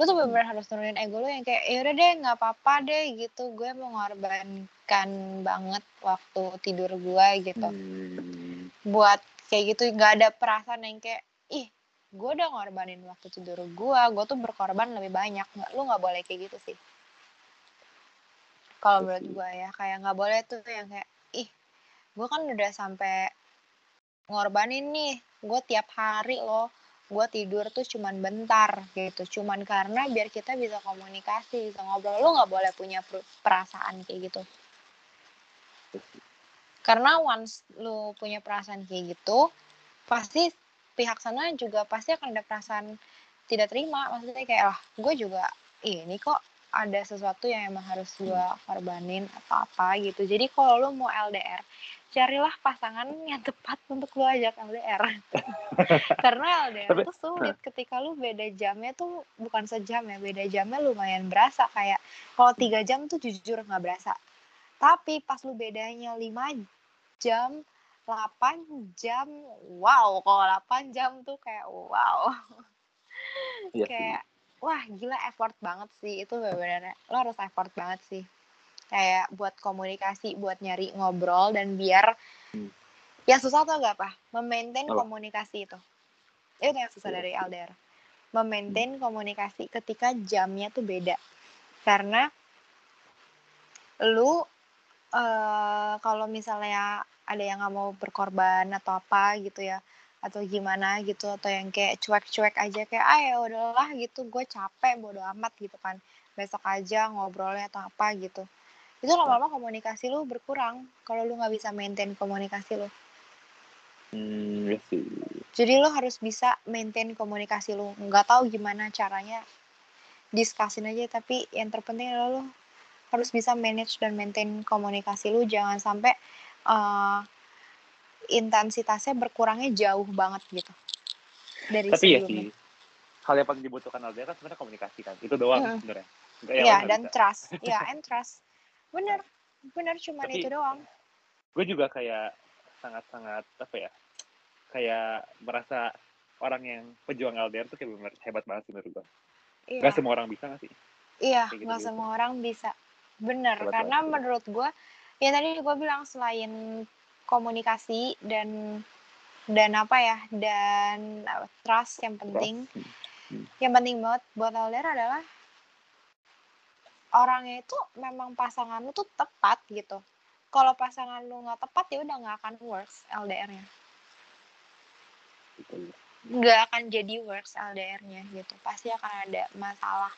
lu tuh benar harus turunin ego lu yang kayak ya udah deh nggak apa-apa deh gitu. Gue mengorbankan banget waktu tidur gue gitu.
Hmm.
buat kayak gitu nggak ada perasaan yang kayak ih gue udah ngorbanin waktu tidur gue gue tuh berkorban lebih banyak. Nggak lu nggak boleh kayak gitu sih. Kalau menurut gue ya kayak nggak boleh tuh yang kayak ih gue kan udah sampai ngorbanin nih gue tiap hari loh gue tidur tuh cuman bentar gitu. Cuman karena biar kita bisa komunikasi bisa ngobrol. Lu nggak boleh punya per- perasaan kayak gitu. Karena once lu punya perasaan kayak gitu pasti pihak sana juga pasti akan ada perasaan tidak terima. Maksudnya kayak ah gue juga ini kok ada sesuatu yang emang harus gue korbanin atau apa gitu. Jadi kalau lu mau LDR carilah pasangan yang tepat untuk lu ajak LDR karena LDR
Tapi-
tuh sulit ketika lu beda jamnya tuh bukan sejam ya beda jamnya lumayan berasa. Kayak kalau tiga jam tuh jujur nggak berasa. Tapi pas lu bedanya lima jam 8 jam wow. Kalau 8 jam tuh kayak wow.
Iya
kayak wah gila effort banget sih. Itu benar-benar lo harus effort banget sih kayak buat komunikasi buat nyari ngobrol dan biar
Hmm.
yang susah tuh gak apa memaintain
Apa?
komunikasi itu. Itu yang susah
Iya.
dari LDR memaintain komunikasi ketika jamnya tuh beda. Karena lu eh kalau misalnya ada yang nggak mau berkorban atau apa gitu ya atau gimana gitu atau yang kayak cuek-cuek aja kayak ah ya udahlah gitu gue capek bodo amat gitu kan. Besok aja ngobrolnya atau apa gitu itu lama-lama komunikasi lu berkurang kalau lu nggak bisa maintain komunikasi lu
Hmm, iya sih.
jadi lu harus bisa maintain komunikasi lu nggak tahu gimana caranya diskusin aja tapi yang terpenting adalah lu harus bisa manage dan maintain komunikasi lu jangan sampai eh, intensitasnya berkurangnya jauh banget gitu dari
Tapi ya
sebelumnya.
sih, hal yang paling dibutuhkan LDR kan sebenarnya komunikasi kan. Itu doang
Mm-mm.
sebenarnya.
Ya dan
bisa.
trust ya and trust bener bener cuman
Tapi-
itu doang.
gue juga kayak sangat-sangat apa ya kayak merasa orang yang pejuang LDR tuh kayak benar hebat banget sih menurut gue.
Iya.
Gak semua orang bisa gak sih?
Iya
kayak
nggak
gitu-gitu.
semua orang bisa. Bener
Hebat
karena
banget.
menurut gue ya tadi gue bilang selain komunikasi dan dan apa ya dan uh, trust yang penting
Hmm.
yang penting banget buat LDR adalah orangnya itu memang pasangan lu tuh tepat gitu. Kalau pasangan lu nggak tepat ya udah nggak akan works LDR-nya nggak akan jadi works LDR-nya gitu. Pasti akan ada masalah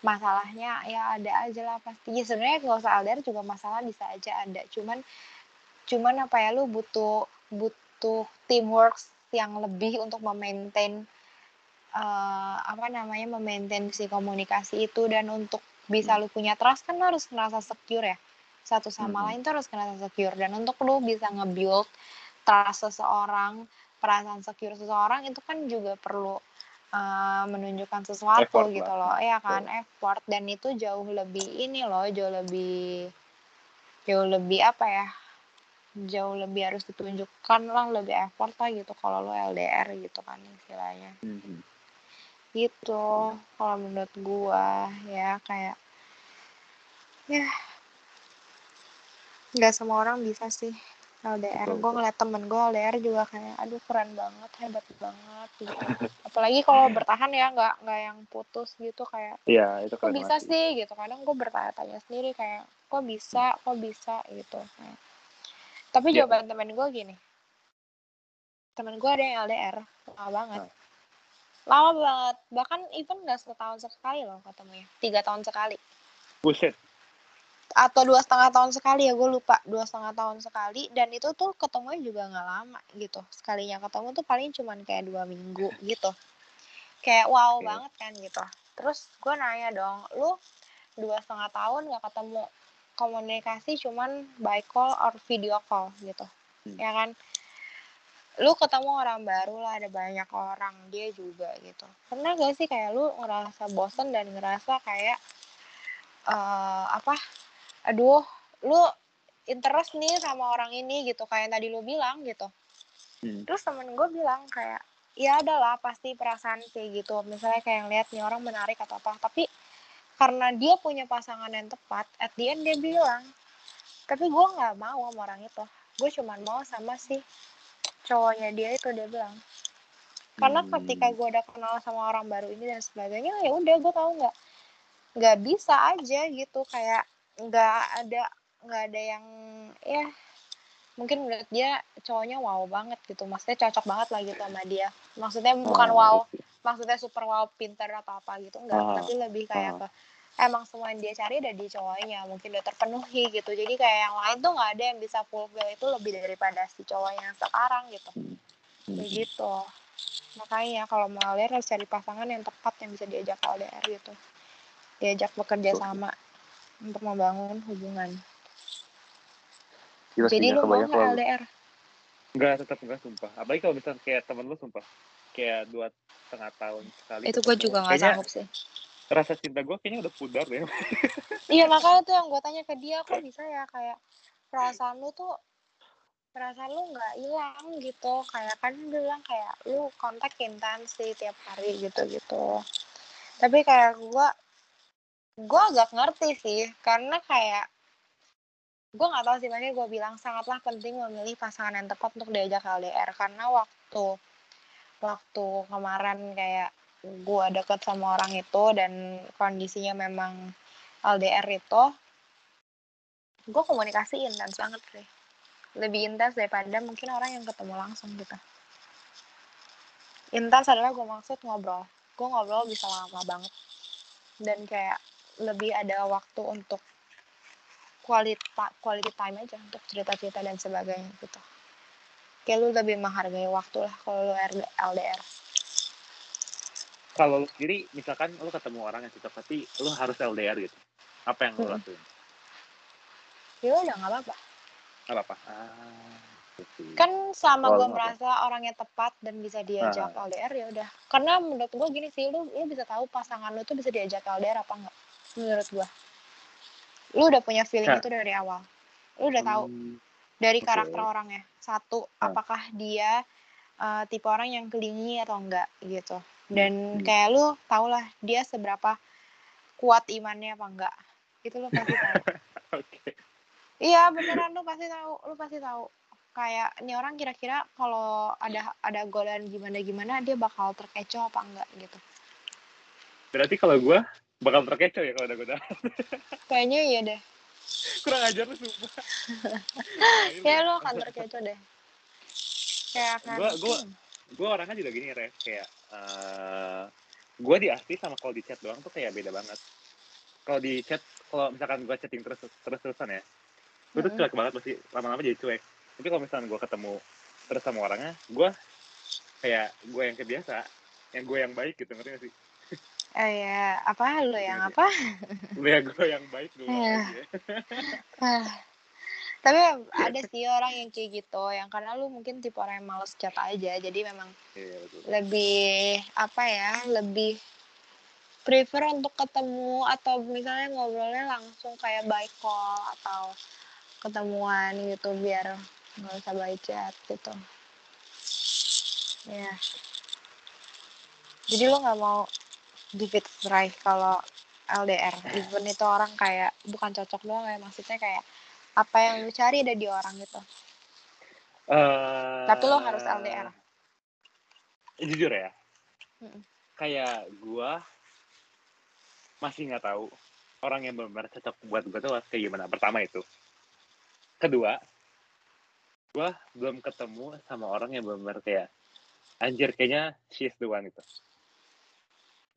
masalahnya ya ada aja lah pasti. Ya sebenarnya nggak usah LDR juga masalah bisa aja ada. Cuman cuman apa ya lu butuh butuh teamwork yang lebih untuk memaintain eh, apa namanya memaintain si komunikasi itu dan untuk bisa lu punya trust kan lu harus ngerasa secure ya satu sama
Mhm.
lain tuh harus ngerasa secure dan untuk lu bisa nge-build trust seseorang perasaan secure seseorang itu kan juga perlu eh, menunjukkan sesuatu
Effort
gitu
lah.
loh ya kan effort dan itu jauh lebih ini loh jauh lebih jauh lebih apa ya jauh lebih harus ditunjukkan lah lebih effort lah gitu kalau lo LDR gitu kan istilahnya
Mhm.
Gitu kalau menurut gua ya kayak ya nggak semua orang bisa sih LDR gue ngeliat temen gue LDR juga kayak aduh keren banget hebat banget gitu. Apalagi kalau bertahan ya nggak nggak yang putus gitu kayak
Iya itu
kok bisa
banget
sih. gitu. Kadang gue bertanya-tanya sendiri kayak kok bisa kok bisa? Gitu Kayak. tapi
Ya.
jawaban temen gue gini. Temen gue ada yang LDR lama banget.
Nah.
Lama banget. Bahkan even nggak setahun sekali loh ketemunya. Tiga tahun sekali.
Buset
atau dua setengah tahun sekali ya gue lupa. Dua setengah tahun sekali. Dan itu tuh ketemunya juga nggak lama gitu. Sekalinya ketemu tuh paling cuman kayak dua minggu gitu. Kayak wow
Oke.
banget kan gitu. Terus gue nanya dong lu dua setengah tahun nggak ketemu komunikasi cuman by call or video call? gitu.
Hmm.
ya kan lu ketemu orang baru lah ada banyak orang dia juga gitu. Pernah gak sih kayak lu ngerasa bosen dan ngerasa kayak eh apa aduh lu interest nih sama orang ini gitu kayak yang tadi lu bilang gitu.
Hmm.
terus temen gue bilang kayak ya adalah pasti perasaan kayak gitu. Misalnya kayak ngeliat nih orang menarik atau apa tapi karena dia punya pasangan yang tepat at the end dia bilang tapi gue nggak mau sama orang itu. Gue cuman mau sama si cowoknya dia itu dia bilang. Karena
Hmm.
ketika gue udah kenal sama orang baru ini dan sebagainya ya udah gue tahu nggak nggak bisa aja gitu. Kayak nggak ada nggak ada yang ya mungkin menurut dia cowoknya wow banget gitu. Maksudnya cocok banget lah gitu sama dia. Maksudnya bukan
Oh,
wow maksudnya super wow pinter atau apa gitu enggak
Ah,
tapi lebih kayak
ah.
ke emang semua yang dia cari ada di cowoknya mungkin udah terpenuhi gitu. Jadi kayak yang lain tuh nggak ada yang bisa fulfill itu lebih daripada si cowok yang sekarang gitu.
Hmm.
kayak gitu. Makanya kalau mau LDR harus cari pasangan yang tepat yang bisa diajak LDR gitu. Diajak bekerja sama untuk membangun hubungan.
Gila
jadi lu mau nggak
kalau-
LDR
Enggak, tetap enggak sumpah. Apalagi kalau misalnya kayak temen lu sumpah. Kayak dua setengah tahun sekali.
itu gue juga nggak
Kayaknya
sanggup sih
Rasa cinta gue kayaknya udah pudar deh.
iya makanya tuh yang gue tanya ke dia kok bisa ya kayak perasaan lu tuh perasaan lu nggak hilang gitu. Kayak kan dia bilang kayak lu kontak intens sih tiap hari gitu gitu tapi kayak gue gue agak ngerti sih karena kayak gue nggak tahu sih makanya gue bilang sangatlah penting memilih pasangan yang tepat untuk diajak LDR karena waktu waktu kemarin kayak gue deket sama orang itu dan kondisinya memang LDR itu gue komunikasi intens banget sih. Lebih intens daripada mungkin orang yang ketemu langsung gitu. Intens adalah gue maksud ngobrol. Gue ngobrol bisa lama banget. Dan kayak lebih ada waktu untuk quality quality time aja untuk cerita-cerita dan sebagainya gitu. Kayak lu lebih menghargai waktu lah kalau lu LDR
kalau lu sendiri, misalkan lu ketemu orang yang cocok, tapi lu harus LDR gitu. Apa yang lu
Hmm.
lakuin?
ya udah nggak apa-apa
Gak apa-apa. Ah, gitu.
kan selama
Kalau
gue merasa orangnya tepat dan bisa diajak
Ah.
LDR ya udah karena menurut gue gini sih lu lu bisa tahu pasangan lu tuh bisa diajak LDR apa enggak menurut gue lu udah punya feeling
Nah.
itu dari awal lu udah tahu
Hmm,
dari karakter orangnya satu
Ah.
apakah dia uh, tipe orang yang kelingi atau enggak gitu dan
Hmm.
kayak lu tau lah dia seberapa kuat imannya apa enggak itu lu pasti tahu
Oke.
Iya beneran lu pasti tahu, lu pasti tahu. Kayak ini orang kira-kira kalau ada ada golan gimana gimana dia bakal terkecoh apa enggak gitu.
Berarti kalau gue bakal terkecoh ya kalau udah gue
Kayaknya iya deh.
Kurang ajar lu sumpah.
Kayak lu akan terkecoh deh. Kayak akan.
Gua- gua-
hmm,
gue orangnya juga gini Ref kayak eh gue di asli sama kalau di chat doang tuh kayak beda banget. Kalau di chat kalau misalkan gue chatting terus terus terusan ya gue tuh
Mm-mm.
cuek banget pasti lama-lama jadi cuek. Tapi kalau misalkan gue ketemu terus sama orangnya gue kayak gue yang kebiasa yang gue yang baik gitu ngerti gak sih?
Eh ya, apa? Lu yang
Iya,
apa?
gue yang gue yang baik dulu.
Iya. Tapi ada sih orang yang kayak gitu, yang karena lu mungkin tipe orang yang males chat aja, jadi memang
iya betul.
lebih apa ya lebih prefer untuk ketemu atau misalnya ngobrolnya langsung kayak by call atau ketemuan gitu biar nggak usah by chat gitu. Ya jadi lo nggak mau give it try kalau LDR even itu orang kayak bukan cocok doang ya maksudnya kayak apa yang lu cari ada di orang gitu.
Eh,
tapi lo harus LDR
jujur ya.
Mm-mm.
kayak gue masih nggak tahu orang yang benar-benar cocok buat gue tuh kayak gimana. Pertama itu. Kedua gue belum ketemu sama orang yang benar-benar kayak anjir kayaknya she's the one itu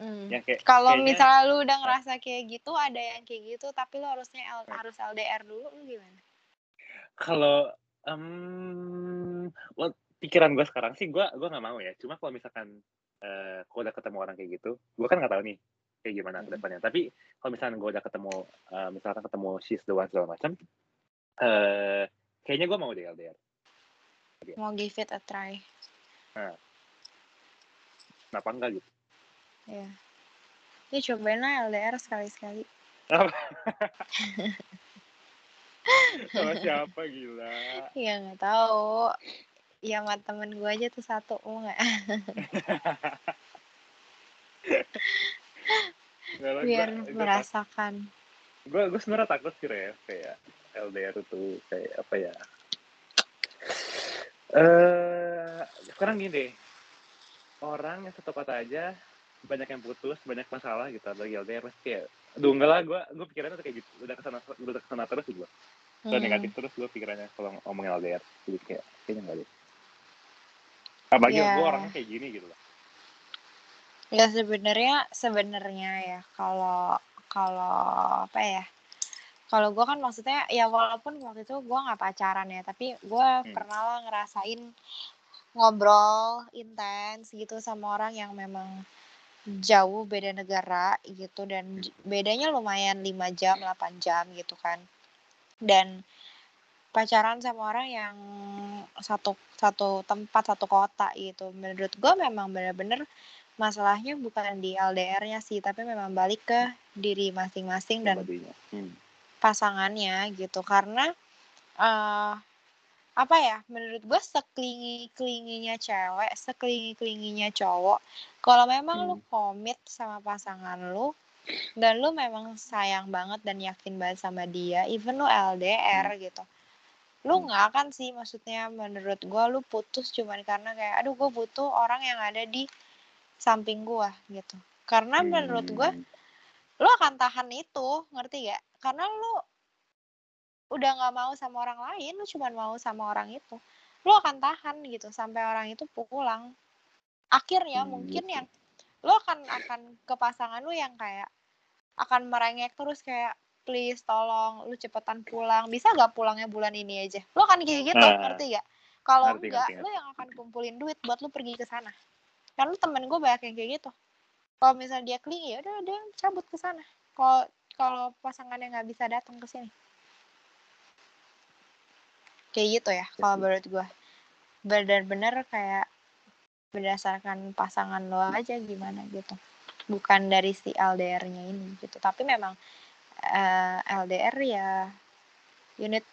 Hmm.
yang kayak
Kalau
kayaknya-
misalnya lu udah ngerasa kayak gitu, ada yang kayak gitu, tapi lu harusnya L-
Hmm.
harus LDR dulu, lu gimana?
kalau em, well, pikiran gue sekarang sih gue gue nggak mau ya cuma kalau misalkan eh kalau udah ketemu orang kayak gitu gue kan nggak tahu nih kayak gimana
Mm.
ke depannya tapi kalau misalkan gue udah ketemu eh, misalkan ketemu she's the one segala macam eh kayaknya gue mau deh LDR
Mau give it a try.
kenapa enggak gitu
Ya. Ya cobain lah LDR sekali-sekali.
sama siapa gila
Ya nggak tahu. Ya sama temen gue aja tuh satu, mau nggak? Biar merasakan.
gue gue sebenarnya takut sih Rev kayak LDR itu kayak apa ya eh sekarang gini deh orang yang satu kota aja banyak yang putus banyak masalah gitu apalagi LDR pasti kayak aduh enggak lah gue gue pikirannya tuh kayak gitu udah ke sana udah ke sana terus gue udah
Hmm.
negatif terus gue pikirannya kalau ngomongin LDR jadi kayak kayaknya enggak deh apalagi
Ya.
gue orangnya kayak gini gitu loh
Ya sebenarnya sebenarnya ya kalau kalau apa ya? Kalau gue kan maksudnya ya walaupun waktu itu gue nggak pacaran ya, tapi gue
Hmm.
pernah lah ngerasain ngobrol intens gitu sama orang yang memang jauh beda negara gitu dan bedanya lumayan 5 jam, 8 jam gitu kan. Dan pacaran sama orang yang satu satu tempat, satu kota gitu. Menurut gue memang bener-bener masalahnya bukan di LDR-nya sih, tapi memang balik ke diri masing-masing dan
Hmm.
pasangannya gitu. Karena uh, apa ya menurut gue seklingi klinginya cewek seklingi klinginya cowok kalau memang hmm. lu komit sama pasangan lu dan lu memang sayang banget dan yakin banget sama dia even lu LDR hmm. gitu lu hmm. nggak akan sih maksudnya menurut gue lu putus cuman karena kayak aduh gue butuh orang yang ada di samping gue gitu karena hmm. menurut gue lu akan tahan itu ngerti gak karena lu udah nggak mau sama orang lain lu cuma mau sama orang itu. Lu akan tahan gitu sampai orang itu pulang. Akhirnya hmm, mungkin gitu. yang lu akan akan ke pasangan lu yang kayak akan merengek terus kayak please tolong lu cepetan pulang. Bisa gak pulangnya bulan ini aja? Lu akan kayak gitu uh, ngerti gak kalau enggak ngerti, lu yang akan kumpulin duit buat lu pergi ke sana. Kan lu temen gue banyak yang kayak gitu. Kalau misalnya dia klingi ya udah dia cabut ke sana. Kalau kalau pasangannya nggak bisa datang ke sini kayak gitu ya kalau menurut gue benar-benar kayak berdasarkan pasangan lo aja gimana gitu. Bukan dari si LDR-nya ini gitu. Tapi memang uh, eh, LDR ya unit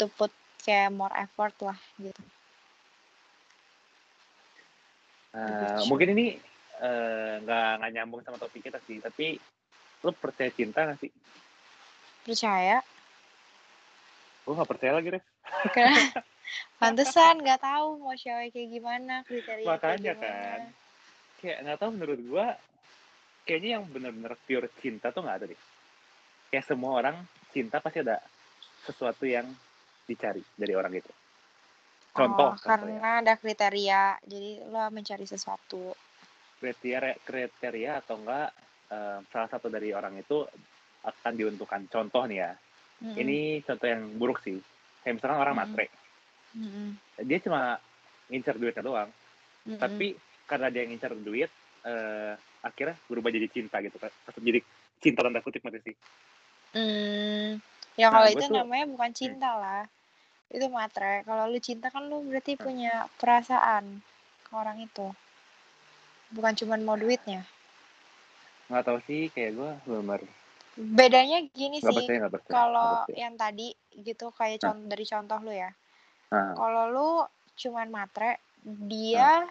to put kayak more effort lah gitu.
Uh, mungkin ini eh, nggak uh, nggak nyambung sama topik kita sih. Tapi lo percaya cinta gak sih?
Percaya.
Gue gak percaya lagi deh
pantesan nggak tahu mau cewek kayak gimana kriteria
makanya kayak kan kayak nggak tahu menurut gue kayaknya yang benar-benar pure cinta tuh nggak ada deh. Kayak semua orang cinta pasti ada sesuatu yang dicari dari orang itu. Contoh
oh, karena ada kriteria jadi lo mencari sesuatu.
Kriteria kriteria atau enggak um, salah satu dari orang itu akan diuntukkan. Contoh nih ya Mm -hmm. Ini contoh yang buruk sih. Kayak misalkan orang mm -hmm. matre. Mm -hmm. Dia cuma ngincer duitnya doang. Mm -hmm. Tapi karena dia ngincer duit, uh, akhirnya berubah jadi cinta gitu kan. Jadi cinta tanda kutip mati sih.
Mm, ya nah, kalau itu tuh, namanya bukan hmm. cinta hmm. lah. Itu matre. Kalau lu cinta kan lu berarti hmm. punya perasaan ke orang itu. Bukan cuma mau duitnya.
Nggak tahu sih, kayak gue benar
Bedanya gini sih, kalau yang tadi gitu kayak contoh dari contoh lu ya. Nah. Kalau lu cuman matre, dia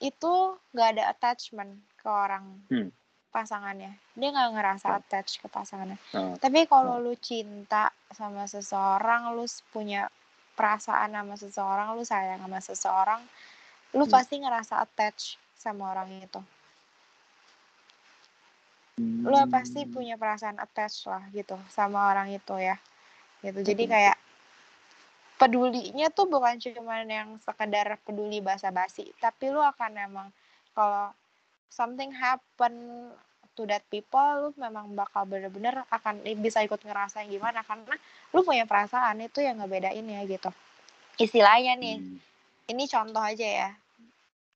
itu nggak ada attachment ke orang hmm. pasangannya. Dia nggak ngerasa attach ke pasangannya. Nah. Tapi kalau lu cinta sama seseorang, lu punya perasaan sama seseorang, lu sayang sama seseorang, lu hmm. pasti ngerasa attach sama orang itu lo pasti punya perasaan attach lah gitu sama orang itu ya gitu. Jadi kayak pedulinya tuh bukan cuma yang sekedar peduli basa-basi tapi lu akan emang kalau something happen to that people lu memang bakal bener-bener akan bisa ikut ngerasain gimana karena lu punya perasaan itu yang ngebedain ya gitu. Istilahnya nih hmm. ini contoh aja ya.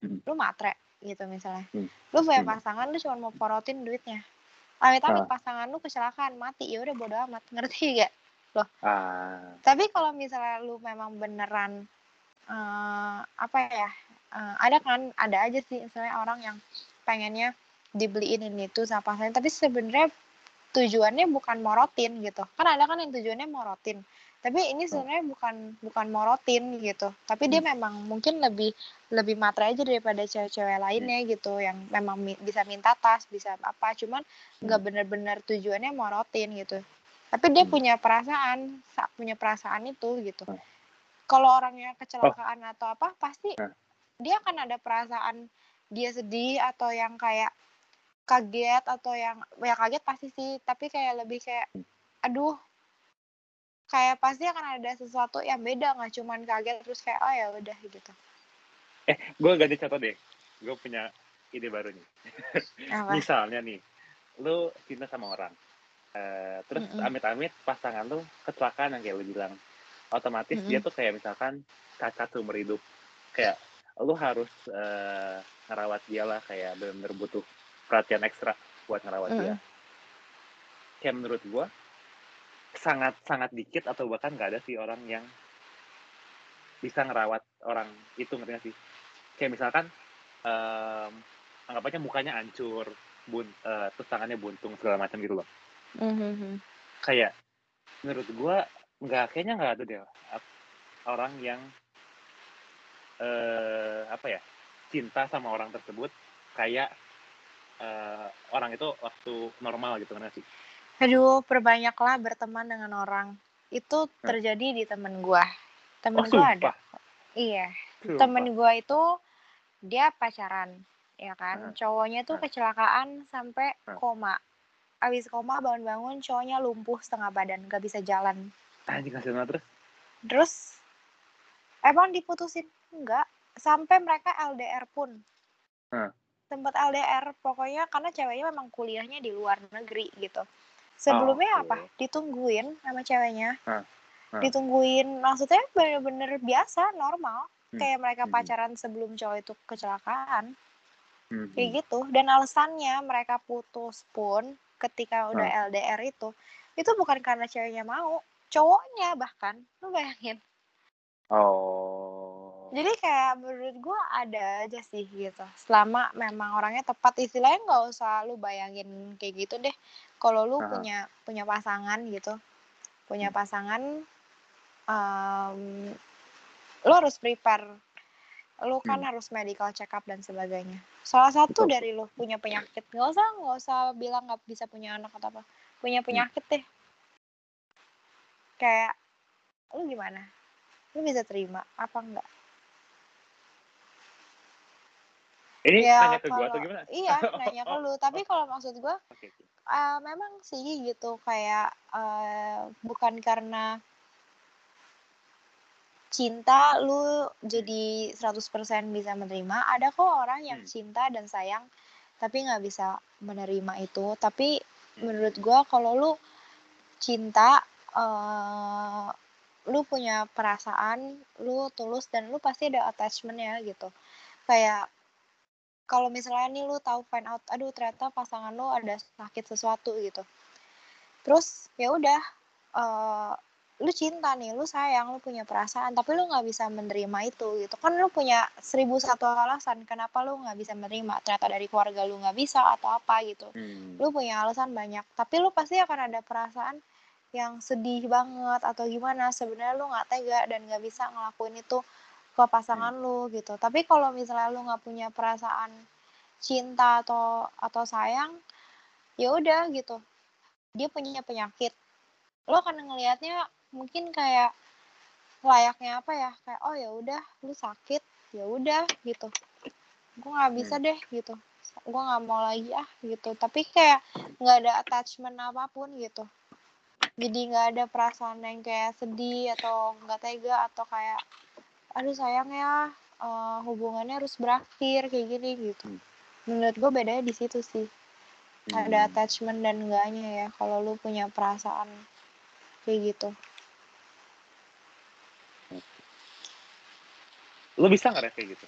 Hmm. lu matre gitu misalnya. Hmm. lu punya pasangan lu cuma mau porotin duitnya amit-amit uh. pasangan lu kecelakaan mati. Ya udah bodo amat. Ngerti gak loh. Uh. tapi kalau misalnya lu memang beneran uh, apa ya uh, ada kan ada aja sih misalnya orang yang pengennya dibeliin ini tuh sama pasangan. Tapi sebenarnya tujuannya bukan morotin gitu. Kan ada kan yang tujuannya morotin tapi ini sebenarnya bukan bukan morotin gitu. Tapi dia hmm. memang mungkin lebih lebih matre aja daripada cewek-cewek lainnya gitu yang memang mi bisa minta tas bisa apa cuman nggak hmm. bener-bener tujuannya morotin gitu. Tapi dia hmm. punya perasaan punya perasaan itu gitu. Kalau orangnya kecelakaan oh. atau apa pasti dia akan ada perasaan dia sedih atau yang kayak kaget atau yang ya kaget pasti sih. Tapi kayak lebih kayak aduh kayak pasti akan ada sesuatu yang beda nggak cuman kaget terus kayak oh ya udah gitu.
Eh gue ganti contoh deh. Gue punya ide baru nih. Misalnya nih lu cinta sama orang. Uh, terus mm -mm. amit-amit pasangan lu kecelakaan yang kayak lu bilang. Otomatis mm -mm. dia tuh kayak misalkan cacat seumur hidup. Kayak lu harus uh, ngerawat dia lah kayak benar-benar butuh perhatian ekstra buat ngerawat mm. dia kayak menurut gue sangat sangat dikit atau bahkan gak ada sih orang yang bisa ngerawat orang itu ngerti sih? Kayak misalkan um, anggap aja mukanya hancur bun uh, terus tangannya buntung segala macam gitu loh. Mm-hmm. kayak menurut gue nggak kayaknya nggak ada deh orang yang uh, apa ya cinta sama orang tersebut kayak uh, orang itu waktu normal gitu kan sih
aduh perbanyaklah berteman dengan orang. Itu terjadi di temen gue temen oh, gue ada. Iya. Sumpah. temen gue itu dia pacaran ya kan? Hmm. cowoknya tuh hmm. kecelakaan sampai hmm. koma. Abis koma bangun-bangun cowoknya lumpuh setengah badan gak bisa jalan.
Anjing kasih terus?
Terus emang diputusin? Enggak sampai mereka LDR pun. Hmm. sempat LDR pokoknya karena ceweknya memang kuliahnya di luar negeri gitu sebelumnya oh, okay. apa ditungguin sama ceweknya hmm. Hmm. ditungguin maksudnya bener-bener biasa normal hmm. kayak mereka hmm. pacaran sebelum cowok itu kecelakaan hmm. kayak gitu dan alasannya mereka putus pun ketika udah hmm. LDR itu itu bukan karena ceweknya mau cowoknya bahkan lu bayangin
oh
jadi kayak menurut gue ada aja sih gitu selama memang orangnya tepat istilahnya nggak usah lu bayangin kayak gitu deh kalau lu uh punya punya pasangan gitu punya hmm. pasangan um, lu harus prepare lu kan hmm. harus medical check up dan sebagainya salah satu Betul. dari lu punya penyakit nggak usah nggak usah bilang nggak bisa punya anak atau apa punya hmm. penyakit hmm. deh kayak lu gimana lu bisa terima apa enggak
ini ya, nanya ke gue atau gimana
iya nanya ke lu tapi kalau maksud gue okay. uh, memang sih gitu kayak uh, bukan karena cinta lu jadi 100% bisa menerima ada kok orang yang hmm. cinta dan sayang tapi nggak bisa menerima itu tapi hmm. menurut gue kalau lu cinta uh, lu punya perasaan lu tulus dan lu pasti ada attachment ya gitu kayak kalau misalnya nih lu tahu find out aduh ternyata pasangan lu ada sakit sesuatu gitu terus ya udah uh, lu cinta nih, lu sayang, lu punya perasaan, tapi lu nggak bisa menerima itu gitu. Kan lu punya seribu satu alasan kenapa lu nggak bisa menerima. Ternyata dari keluarga lu nggak bisa atau apa gitu. Hmm. Lu punya alasan banyak, tapi lu pasti akan ada perasaan yang sedih banget atau gimana. Sebenarnya lu nggak tega dan nggak bisa ngelakuin itu ke pasangan hmm. lu gitu. Tapi kalau misalnya lu nggak punya perasaan cinta atau atau sayang, ya udah gitu. Dia punya penyakit. Lo akan ngelihatnya mungkin kayak layaknya apa ya kayak oh ya udah lu sakit ya udah gitu gue nggak bisa hmm. deh gitu gue nggak mau lagi ah gitu tapi kayak nggak ada attachment apa pun gitu jadi nggak ada perasaan yang kayak sedih atau nggak tega atau kayak aduh sayang ya uh, hubungannya harus berakhir kayak gini gitu menurut gue bedanya di situ sih hmm. ada attachment dan enggaknya ya kalau lu punya perasaan kayak gitu
Lo bisa nggak kayak gitu?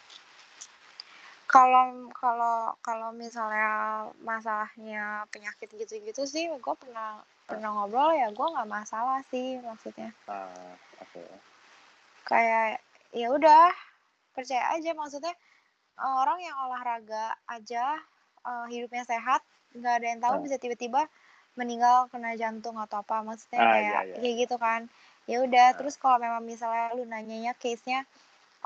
Kalau kalau kalau misalnya masalahnya penyakit gitu-gitu sih, gue pernah pernah ngobrol ya gue nggak masalah sih maksudnya.
Uh, oke. Okay.
Kayak ya udah percaya aja maksudnya orang yang olahraga aja uh, hidupnya sehat nggak ada yang tahu uh. bisa tiba-tiba meninggal kena jantung atau apa maksudnya uh, kayak iya, iya. kayak gitu kan ya udah uh. terus kalau memang misalnya lu nanyanya case nya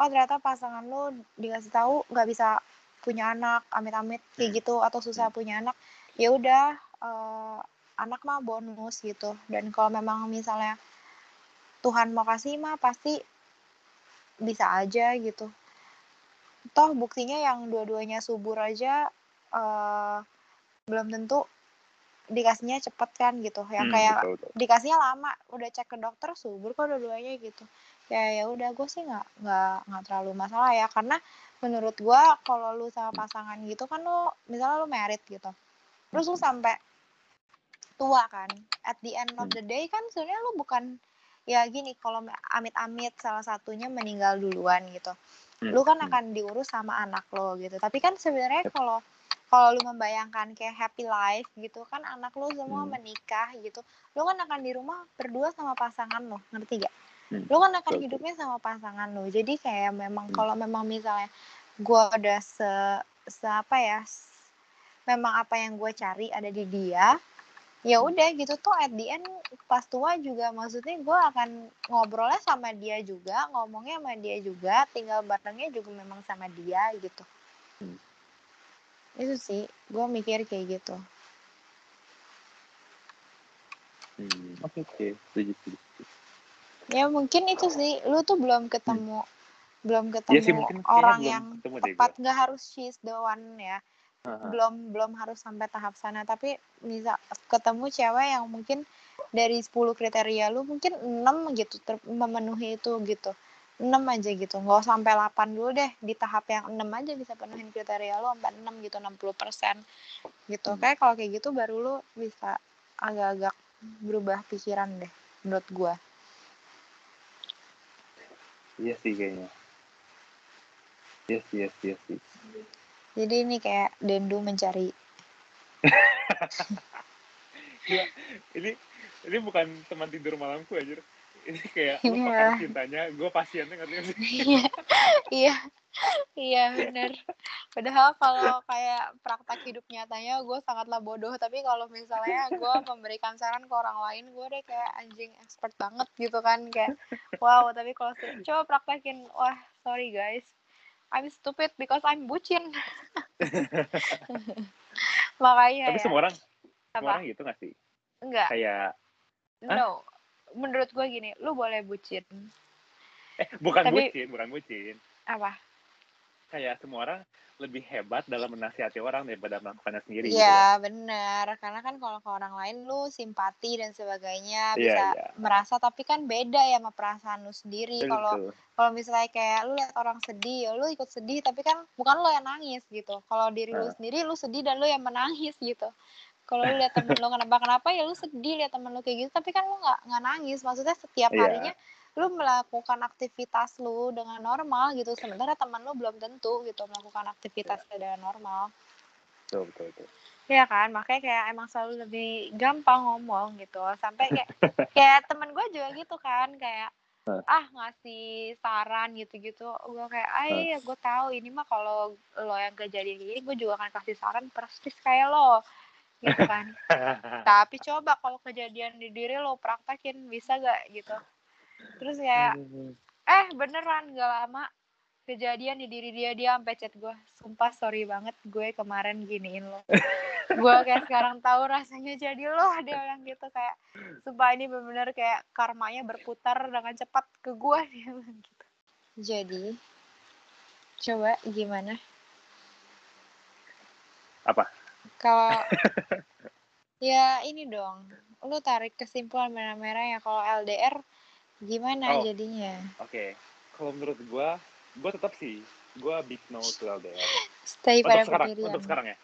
oh ternyata pasangan lu dikasih tahu nggak bisa punya anak amit-amit kayak hmm. gitu atau susah hmm. punya anak ya udah uh, anak mah bonus gitu dan kalau memang misalnya Tuhan mau kasih mah pasti bisa aja gitu. Toh buktinya yang dua-duanya subur aja uh, belum tentu dikasihnya cepet kan gitu. Yang hmm, kayak betul, betul. dikasihnya lama udah cek ke dokter subur kok dua-duanya gitu. Ya ya udah gue sih nggak nggak nggak terlalu masalah ya. Karena menurut gue kalau lu sama pasangan gitu kan lu misalnya lu merit gitu terus lu sampai tua kan at the end of the day kan sebenarnya lu bukan ya gini kalau amit-amit salah satunya meninggal duluan gitu
Hmm,
lu kan
hmm.
akan diurus sama anak lo gitu tapi kan sebenarnya kalau kalau lu membayangkan kayak happy life gitu kan anak lu semua
Hmm.
menikah gitu lu kan akan di rumah berdua sama pasangan lo ngerti gak
Hmm.
lu kan akan hidupnya sama pasangan lo jadi kayak memang
Hmm.
kalau memang misalnya gua udah se, se apa ya memang apa yang gue cari ada di dia ya udah gitu tuh at the end pas tua juga maksudnya gue akan ngobrolnya sama dia juga ngomongnya sama dia juga tinggal barengnya juga memang sama dia gitu
Hmm.
itu sih gue mikir kayak gitu
Hmm. Oke oke. Setuju setuju. setuju.
ya mungkin itu sih lu tuh belum ketemu belum ketemu
Iya sih, mungkin kayaknya
orang
belum
yang
ketemu deh
tepat nggak harus she's the one ya Belum belum harus sampai tahap sana. Tapi bisa ketemu cewek yang mungkin dari 10 kriteria lu mungkin 6 gitu ter- memenuhi itu gitu. 6 aja gitu. Nggak usah sampai 8 dulu deh. Di tahap yang 6 aja bisa penuhin kriteria lu sampai 6 gitu 60 persen gitu.
Hmm.
kayak kalau kayak gitu baru lu bisa agak-agak berubah pikiran deh menurut gua.
Iya sih kayaknya. Yes yes yes yes.
Jadi ini kayak Dendu mencari.
Gila, ini ini bukan teman tidur malamku aja. Ini kayak lu
Iya.
pakar cintanya, gue pasiennya ngerti nggak
iya iya iya bener. Padahal kalau kayak praktek hidup nyatanya gue sangatlah bodoh. Tapi kalau misalnya gue memberikan saran ke orang lain gue deh kayak anjing expert banget gitu kan kayak wow tapi kalau coba praktekin. Wah sorry guys I'm stupid because I'm bucin. Makanya
Tapi
ya.
semua orang, semua
apa?
orang gitu nggak sih?
enggak
Kayak, Hah?
no menurut gue gini lu boleh bucin.
Eh bukan
Tapi-
bucin, bukan bucin.
apa
Kayak semua orang lebih hebat dalam menasihati orang daripada melakukannya sendiri. gitu loh.
Iya benar karena kan kalau ke orang lain lu simpati dan sebagainya
Iya,
bisa
iya.
merasa tapi kan beda ya sama perasaan lu sendiri kalau kalau misalnya kayak lu lihat orang sedih ya lu ikut sedih tapi kan bukan lu yang nangis gitu kalau diri lu
Ah.
sendiri lu sedih dan lu yang menangis gitu kalau lu lihat temen lu kenapa kenapa ya lu sedih lihat temen lu kayak gitu tapi kan lu nggak nggak nangis maksudnya setiap
Iya.
harinya lu melakukan aktivitas lu dengan normal gitu sementara teman lu belum tentu gitu melakukan aktivitasnya dengan normal
Betul, betul, betul.
Iya kan, makanya kayak emang selalu lebih gampang ngomong gitu. Sampai kayak kayak temen gue juga gitu kan, kayak ah ngasih saran gitu-gitu. Gue kayak, ah iya gue tahu ini mah kalau lo yang kejadian kayak gini, gue juga akan kasih saran persis kayak lo, gitu kan. Tapi coba kalau kejadian di diri lo praktekin bisa gak gitu. Terus kayak, eh beneran gak lama kejadian di diri dia dia sampai chat gue sumpah sorry banget gue kemarin giniin lo. Gue kayak sekarang tahu rasanya jadi lo dia bilang gitu kayak sumpah ini bener-bener kayak karmanya berputar dengan cepat ke gue dia bilang gitu. Jadi coba gimana?
Apa?
kalau ya ini dong. Lu tarik kesimpulan merah-merah ya kalau LDR gimana
Oh.
jadinya
Oke, kalau menurut gua, gua tetap sih, gua big no to LDR.
stay pada
Untuk sekarang,
pendirian
untuk sekarang ya.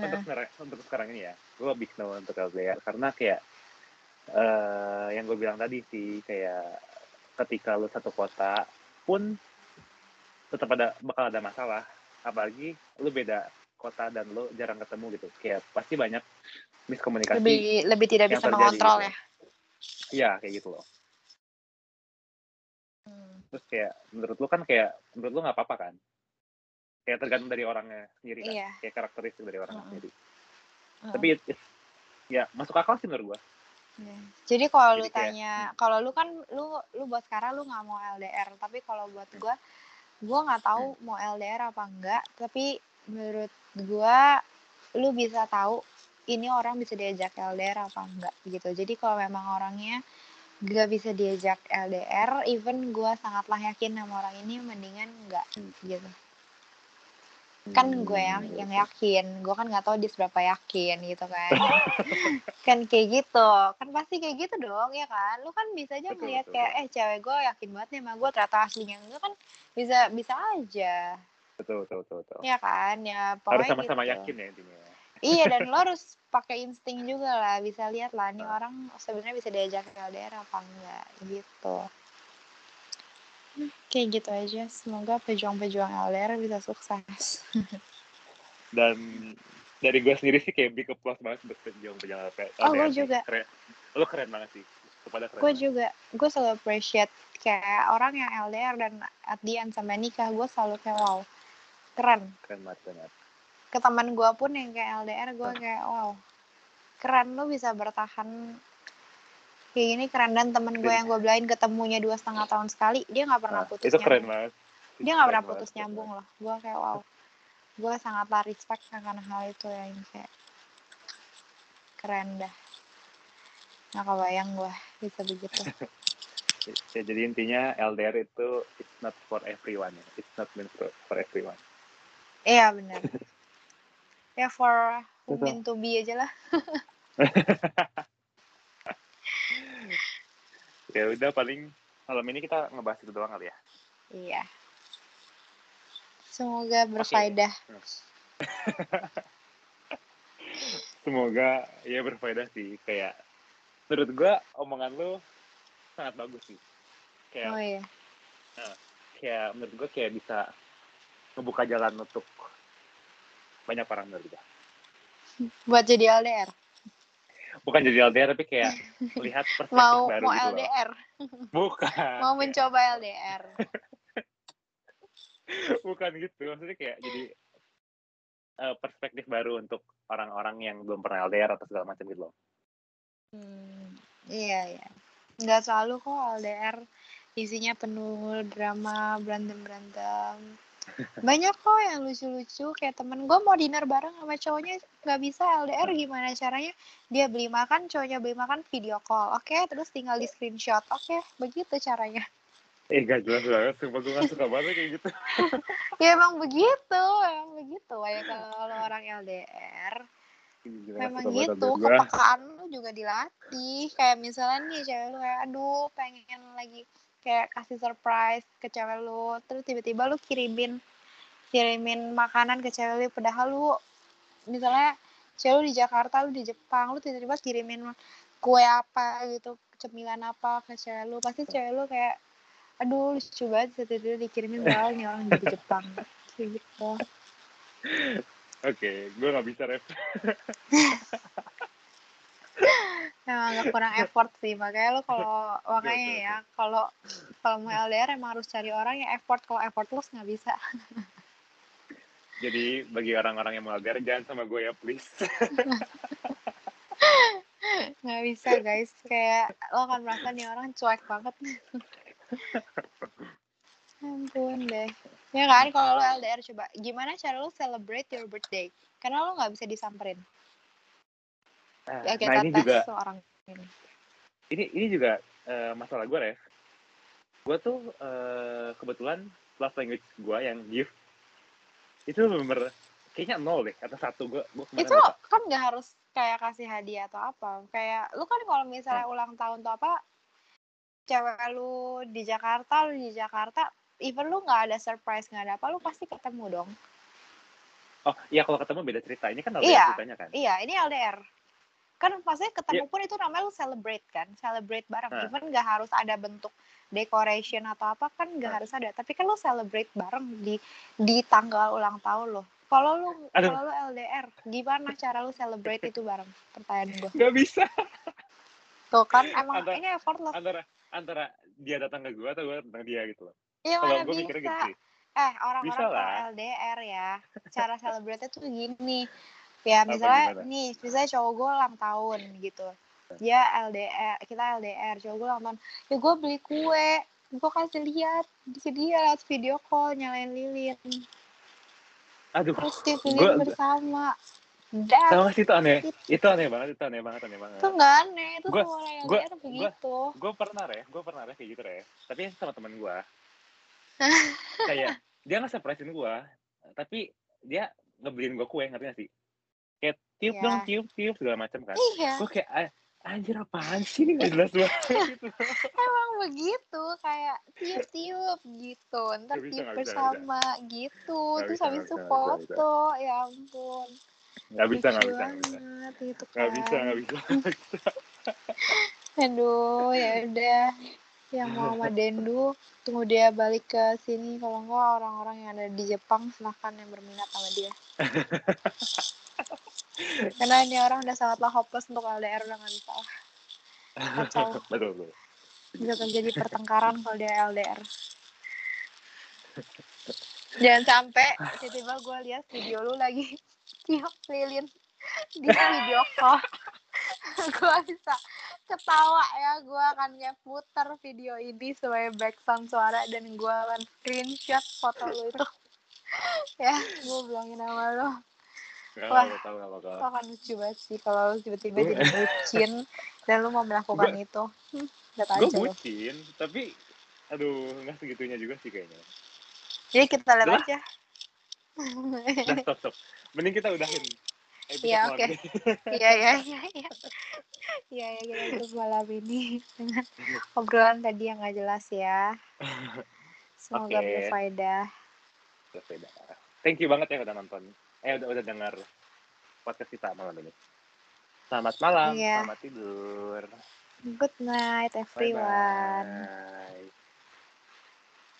Untuk
Heeh.
sekarang, untuk sekarang ini ya, gua big no untuk LDR karena kayak eh yang gue bilang tadi sih kayak ketika lu satu kota pun tetap ada bakal ada masalah apalagi lu beda kota dan lu jarang ketemu gitu kayak pasti banyak miskomunikasi
lebih lebih tidak bisa
terjadi
mengontrol
gitu.
ya
Iya kayak gitu loh. Terus kayak menurut lu kan kayak menurut lu nggak apa-apa kan kayak tergantung dari orangnya sendiri kan
Iya.
kayak karakteristik dari orangnya
Mm-mm.
sendiri
Heeh.
tapi it- it's- ya masuk akal sih menurut gua
Iya. Jadi kalau lu
kayak,
tanya,
hmm.
kalau lu kan lu lu buat sekarang lu nggak mau LDR, tapi kalau buat gua, gua nggak tahu
Hmm.
mau LDR apa enggak. Tapi menurut gua, lu bisa tahu ini orang bisa diajak LDR apa enggak gitu. Jadi kalau memang orangnya gak bisa diajak LDR, even gua sangatlah yakin sama orang ini mendingan enggak
Hmm.
gitu. Kan gue yang
Hmm,
yang yakin, gua kan nggak tahu dia seberapa yakin gitu kan. kan kayak gitu kan pasti kayak gitu dong ya kan lu kan bisa aja melihat kayak eh cewek gue yakin banget nih sama gue ternyata aslinya enggak kan bisa bisa aja
betul betul betul, betul.
ya kan ya
harus sama-sama
gitu.
yakin ya intinya
iya dan lo harus pakai insting juga lah bisa lihat lah nih
Ah.
orang sebenarnya bisa diajak ke LDR apa enggak gitu Kayak gitu aja. Semoga pejuang-pejuang LDR bisa sukses.
Dan dari gue sendiri sih kayak big applause banget buat pejuang-pejuang LDR.
Oh, gue juga.
Keren. Lo keren banget sih. Kepada keren.
Gue juga. Gue selalu appreciate kayak orang yang LDR dan at the end sampai nikah. Gue selalu kayak wow. Keren.
Keren banget, keren banget.
Ke teman gue pun yang kayak LDR gue kayak wow. Keren lu bisa bertahan kayak gini keren dan temen gue yang gue belain ketemunya dua setengah tahun sekali dia nggak pernah
Nah,
putus
itu keren
nyambung.
banget.
dia nggak pernah
banget,
putus nyambung loh gue kayak wow gue sangatlah respect karena hal itu yang kayak keren dah nggak kebayang gue bisa begitu
Ya, jadi intinya LDR itu it's not for everyone ya. It's not meant for, for everyone.
iya benar ya for women to be aja lah.
Ya udah paling malam ini kita ngebahas itu doang kali ya.
iya. Semoga berfaedah.
Semoga ya berfaedah sih. Kayak menurut gua omongan lu sangat bagus sih. Kayak
oh iya.
Kayak menurut gua kayak bisa ngebuka jalan untuk banyak orang gua.
buat jadi LDR
Bukan jadi LDR tapi kayak lihat perspektif
mau
baru
mau
gitu loh.
LDR
Bukan.
mau mencoba LDR
bukan gitu maksudnya kayak jadi eh, perspektif baru untuk orang-orang yang belum pernah LDR atau segala macam gitu loh
Hmm, iya iya. Nggak selalu kok LDR isinya penuh drama berantem berantem. Banyak kok yang lucu-lucu kayak temen gue mau dinner bareng sama cowoknya nggak bisa LDR gimana caranya? Dia beli makan, cowoknya beli makan video call. Oke, terus tinggal di screenshot. Oke, begitu caranya.
eh gak jelas banget sumpah gue gak suka banget kayak gitu
Ya emang begitu, emang begitu. Ya kalau orang LDR
Gila,
memang gitu kepekaan lu juga dilatih kayak misalnya nih cewek lu kayak aduh pengen lagi kayak kasih surprise ke cewek lu terus tiba-tiba lu kirimin kirimin makanan ke cewek lu padahal lu misalnya cewek lu di Jakarta lu di Jepang lu tiba-tiba kirimin kue apa gitu cemilan apa ke cewek lu pasti cewek lu kayak aduh lucu banget tiba-tiba dikirimin padahal nih orang di Jepang. Gitu.
Oke gue gak bisa ref
Emang agak kurang effort sih makanya lo kalau makanya
Betul,
ya kalau kalau mau LDR emang harus cari orang yang effort kalau effortless nggak bisa.
Jadi bagi orang-orang yang mau LDR jangan sama gue ya please.
Nggak bisa guys. Kayak lo akan merasa nih orang cuek banget. Ampun deh. Ya kan kalau lo LDR coba gimana cara lo celebrate your birthday? Karena lo nggak bisa disamperin ya
nah ini juga
seorang ini.
Ini ini juga eh, masalah gue ref. Gue tuh eh, kebetulan love language gue yang gift itu bener kayaknya nol deh atau satu. Gue
itu
lupa.
kan nggak harus kayak kasih hadiah atau apa. Kayak lu kan kalau misalnya
Hmm.
ulang tahun tuh apa cewek lu di Jakarta lu di Jakarta even lu nggak ada surprise nggak ada apa lu pasti ketemu dong.
Oh iya kalau ketemu beda cerita. Ini kan LDR
Iya.
ceritanya kan?
Iya ini LDR kan pasti ketemu pun itu namanya lu celebrate kan celebrate bareng
Nah.
even nggak harus ada bentuk decoration atau apa kan nggak
Nah.
harus ada tapi kan lu celebrate bareng di di tanggal ulang tahun lo kalau lu kalau lu LDR gimana cara lu celebrate itu bareng pertanyaan gue
nggak bisa
Tuh kan emang
Antara-
ini effortless.
antara antara dia datang ke gue atau gue datang ke dia gitu loh
Iya mana
gue gitu
bisa.
sih
Eh orang-orang. LDR ya, cara celebrate tuh gini. Ya misalnya nih, misalnya cowok gue ulang tahun gitu. Dia LDR, kita LDR, cowok gue ulang tahun. Ya gue beli kue, gue kasih lihat, kasih dia lihat video call nyalain lilin.
aduh
Terus tiup
Gua-
bersama. Dah,
tau gak sih itu aneh itu aneh banget itu aneh banget aneh banget
itu nggak aneh, itu
Gua-
semua orang
gua-
LDR begitu.
gue pernah ya gue pernah ya kayak gitu ya tapi sama teman gue kayak dia nggak surprisein gue tapi dia ngebeliin gue kue ngerti gak sih kayak tiup
Iya.
dong tiup tiup segala macam kan.
Iya.
gue kayak "Ah, anjir apaan sih ini? Nggak jelas banget. Gitu
Emang begitu kayak tiup-tiup gitu, ntar
bisa,
tiup
bisa,
bersama gitu, terus
bisa,
habis itu
bisa,
foto, ya ampun,
nggak bisa nggak
lucu
bisa nggak bisa.
gitu kan.
bisa nggak bisa.
Aduh, ya udah, yang Muhammad Dendu tunggu dia balik ke sini. Kalau enggak orang-orang yang ada di Jepang silahkan yang berminat sama dia karena ini orang udah sangatlah hopeless untuk LDR udah. Kacau.
betul betul.
Bisa terjadi pertengkaran kalau dia LDR jangan sampai tiba-tiba gue lihat video lu lagi. Tiup lilin di video call. Gue bisa ketawa ya. Gue akan kayak putar video ini sebagai background suara dan gue akan screenshot foto lu itu. Ya gue bilangin sama lo
Gak
Wah.
Gak bakal
itu akan lucu banget sih kalau lu tiba-tiba jadi bucin dan lu mau melakukan itu hmm,
gue
aja lo
bucin tapi aduh nggak segitunya juga sih kayaknya
jadi kita lihat
Udah.
aja
Udah stop stop mending kita udahin
Iya, oke. Iya, iya, iya, iya. Iya, ya, kita tutup malam ini dengan obrolan tadi yang gak jelas ya. Semoga
Oke.
berfaedah.
Beda. thank you banget ya udah nonton eh udah udah dengar podcast kita malam ini selamat malam
Iya.
selamat tidur
Good night,
bye
everyone.
bye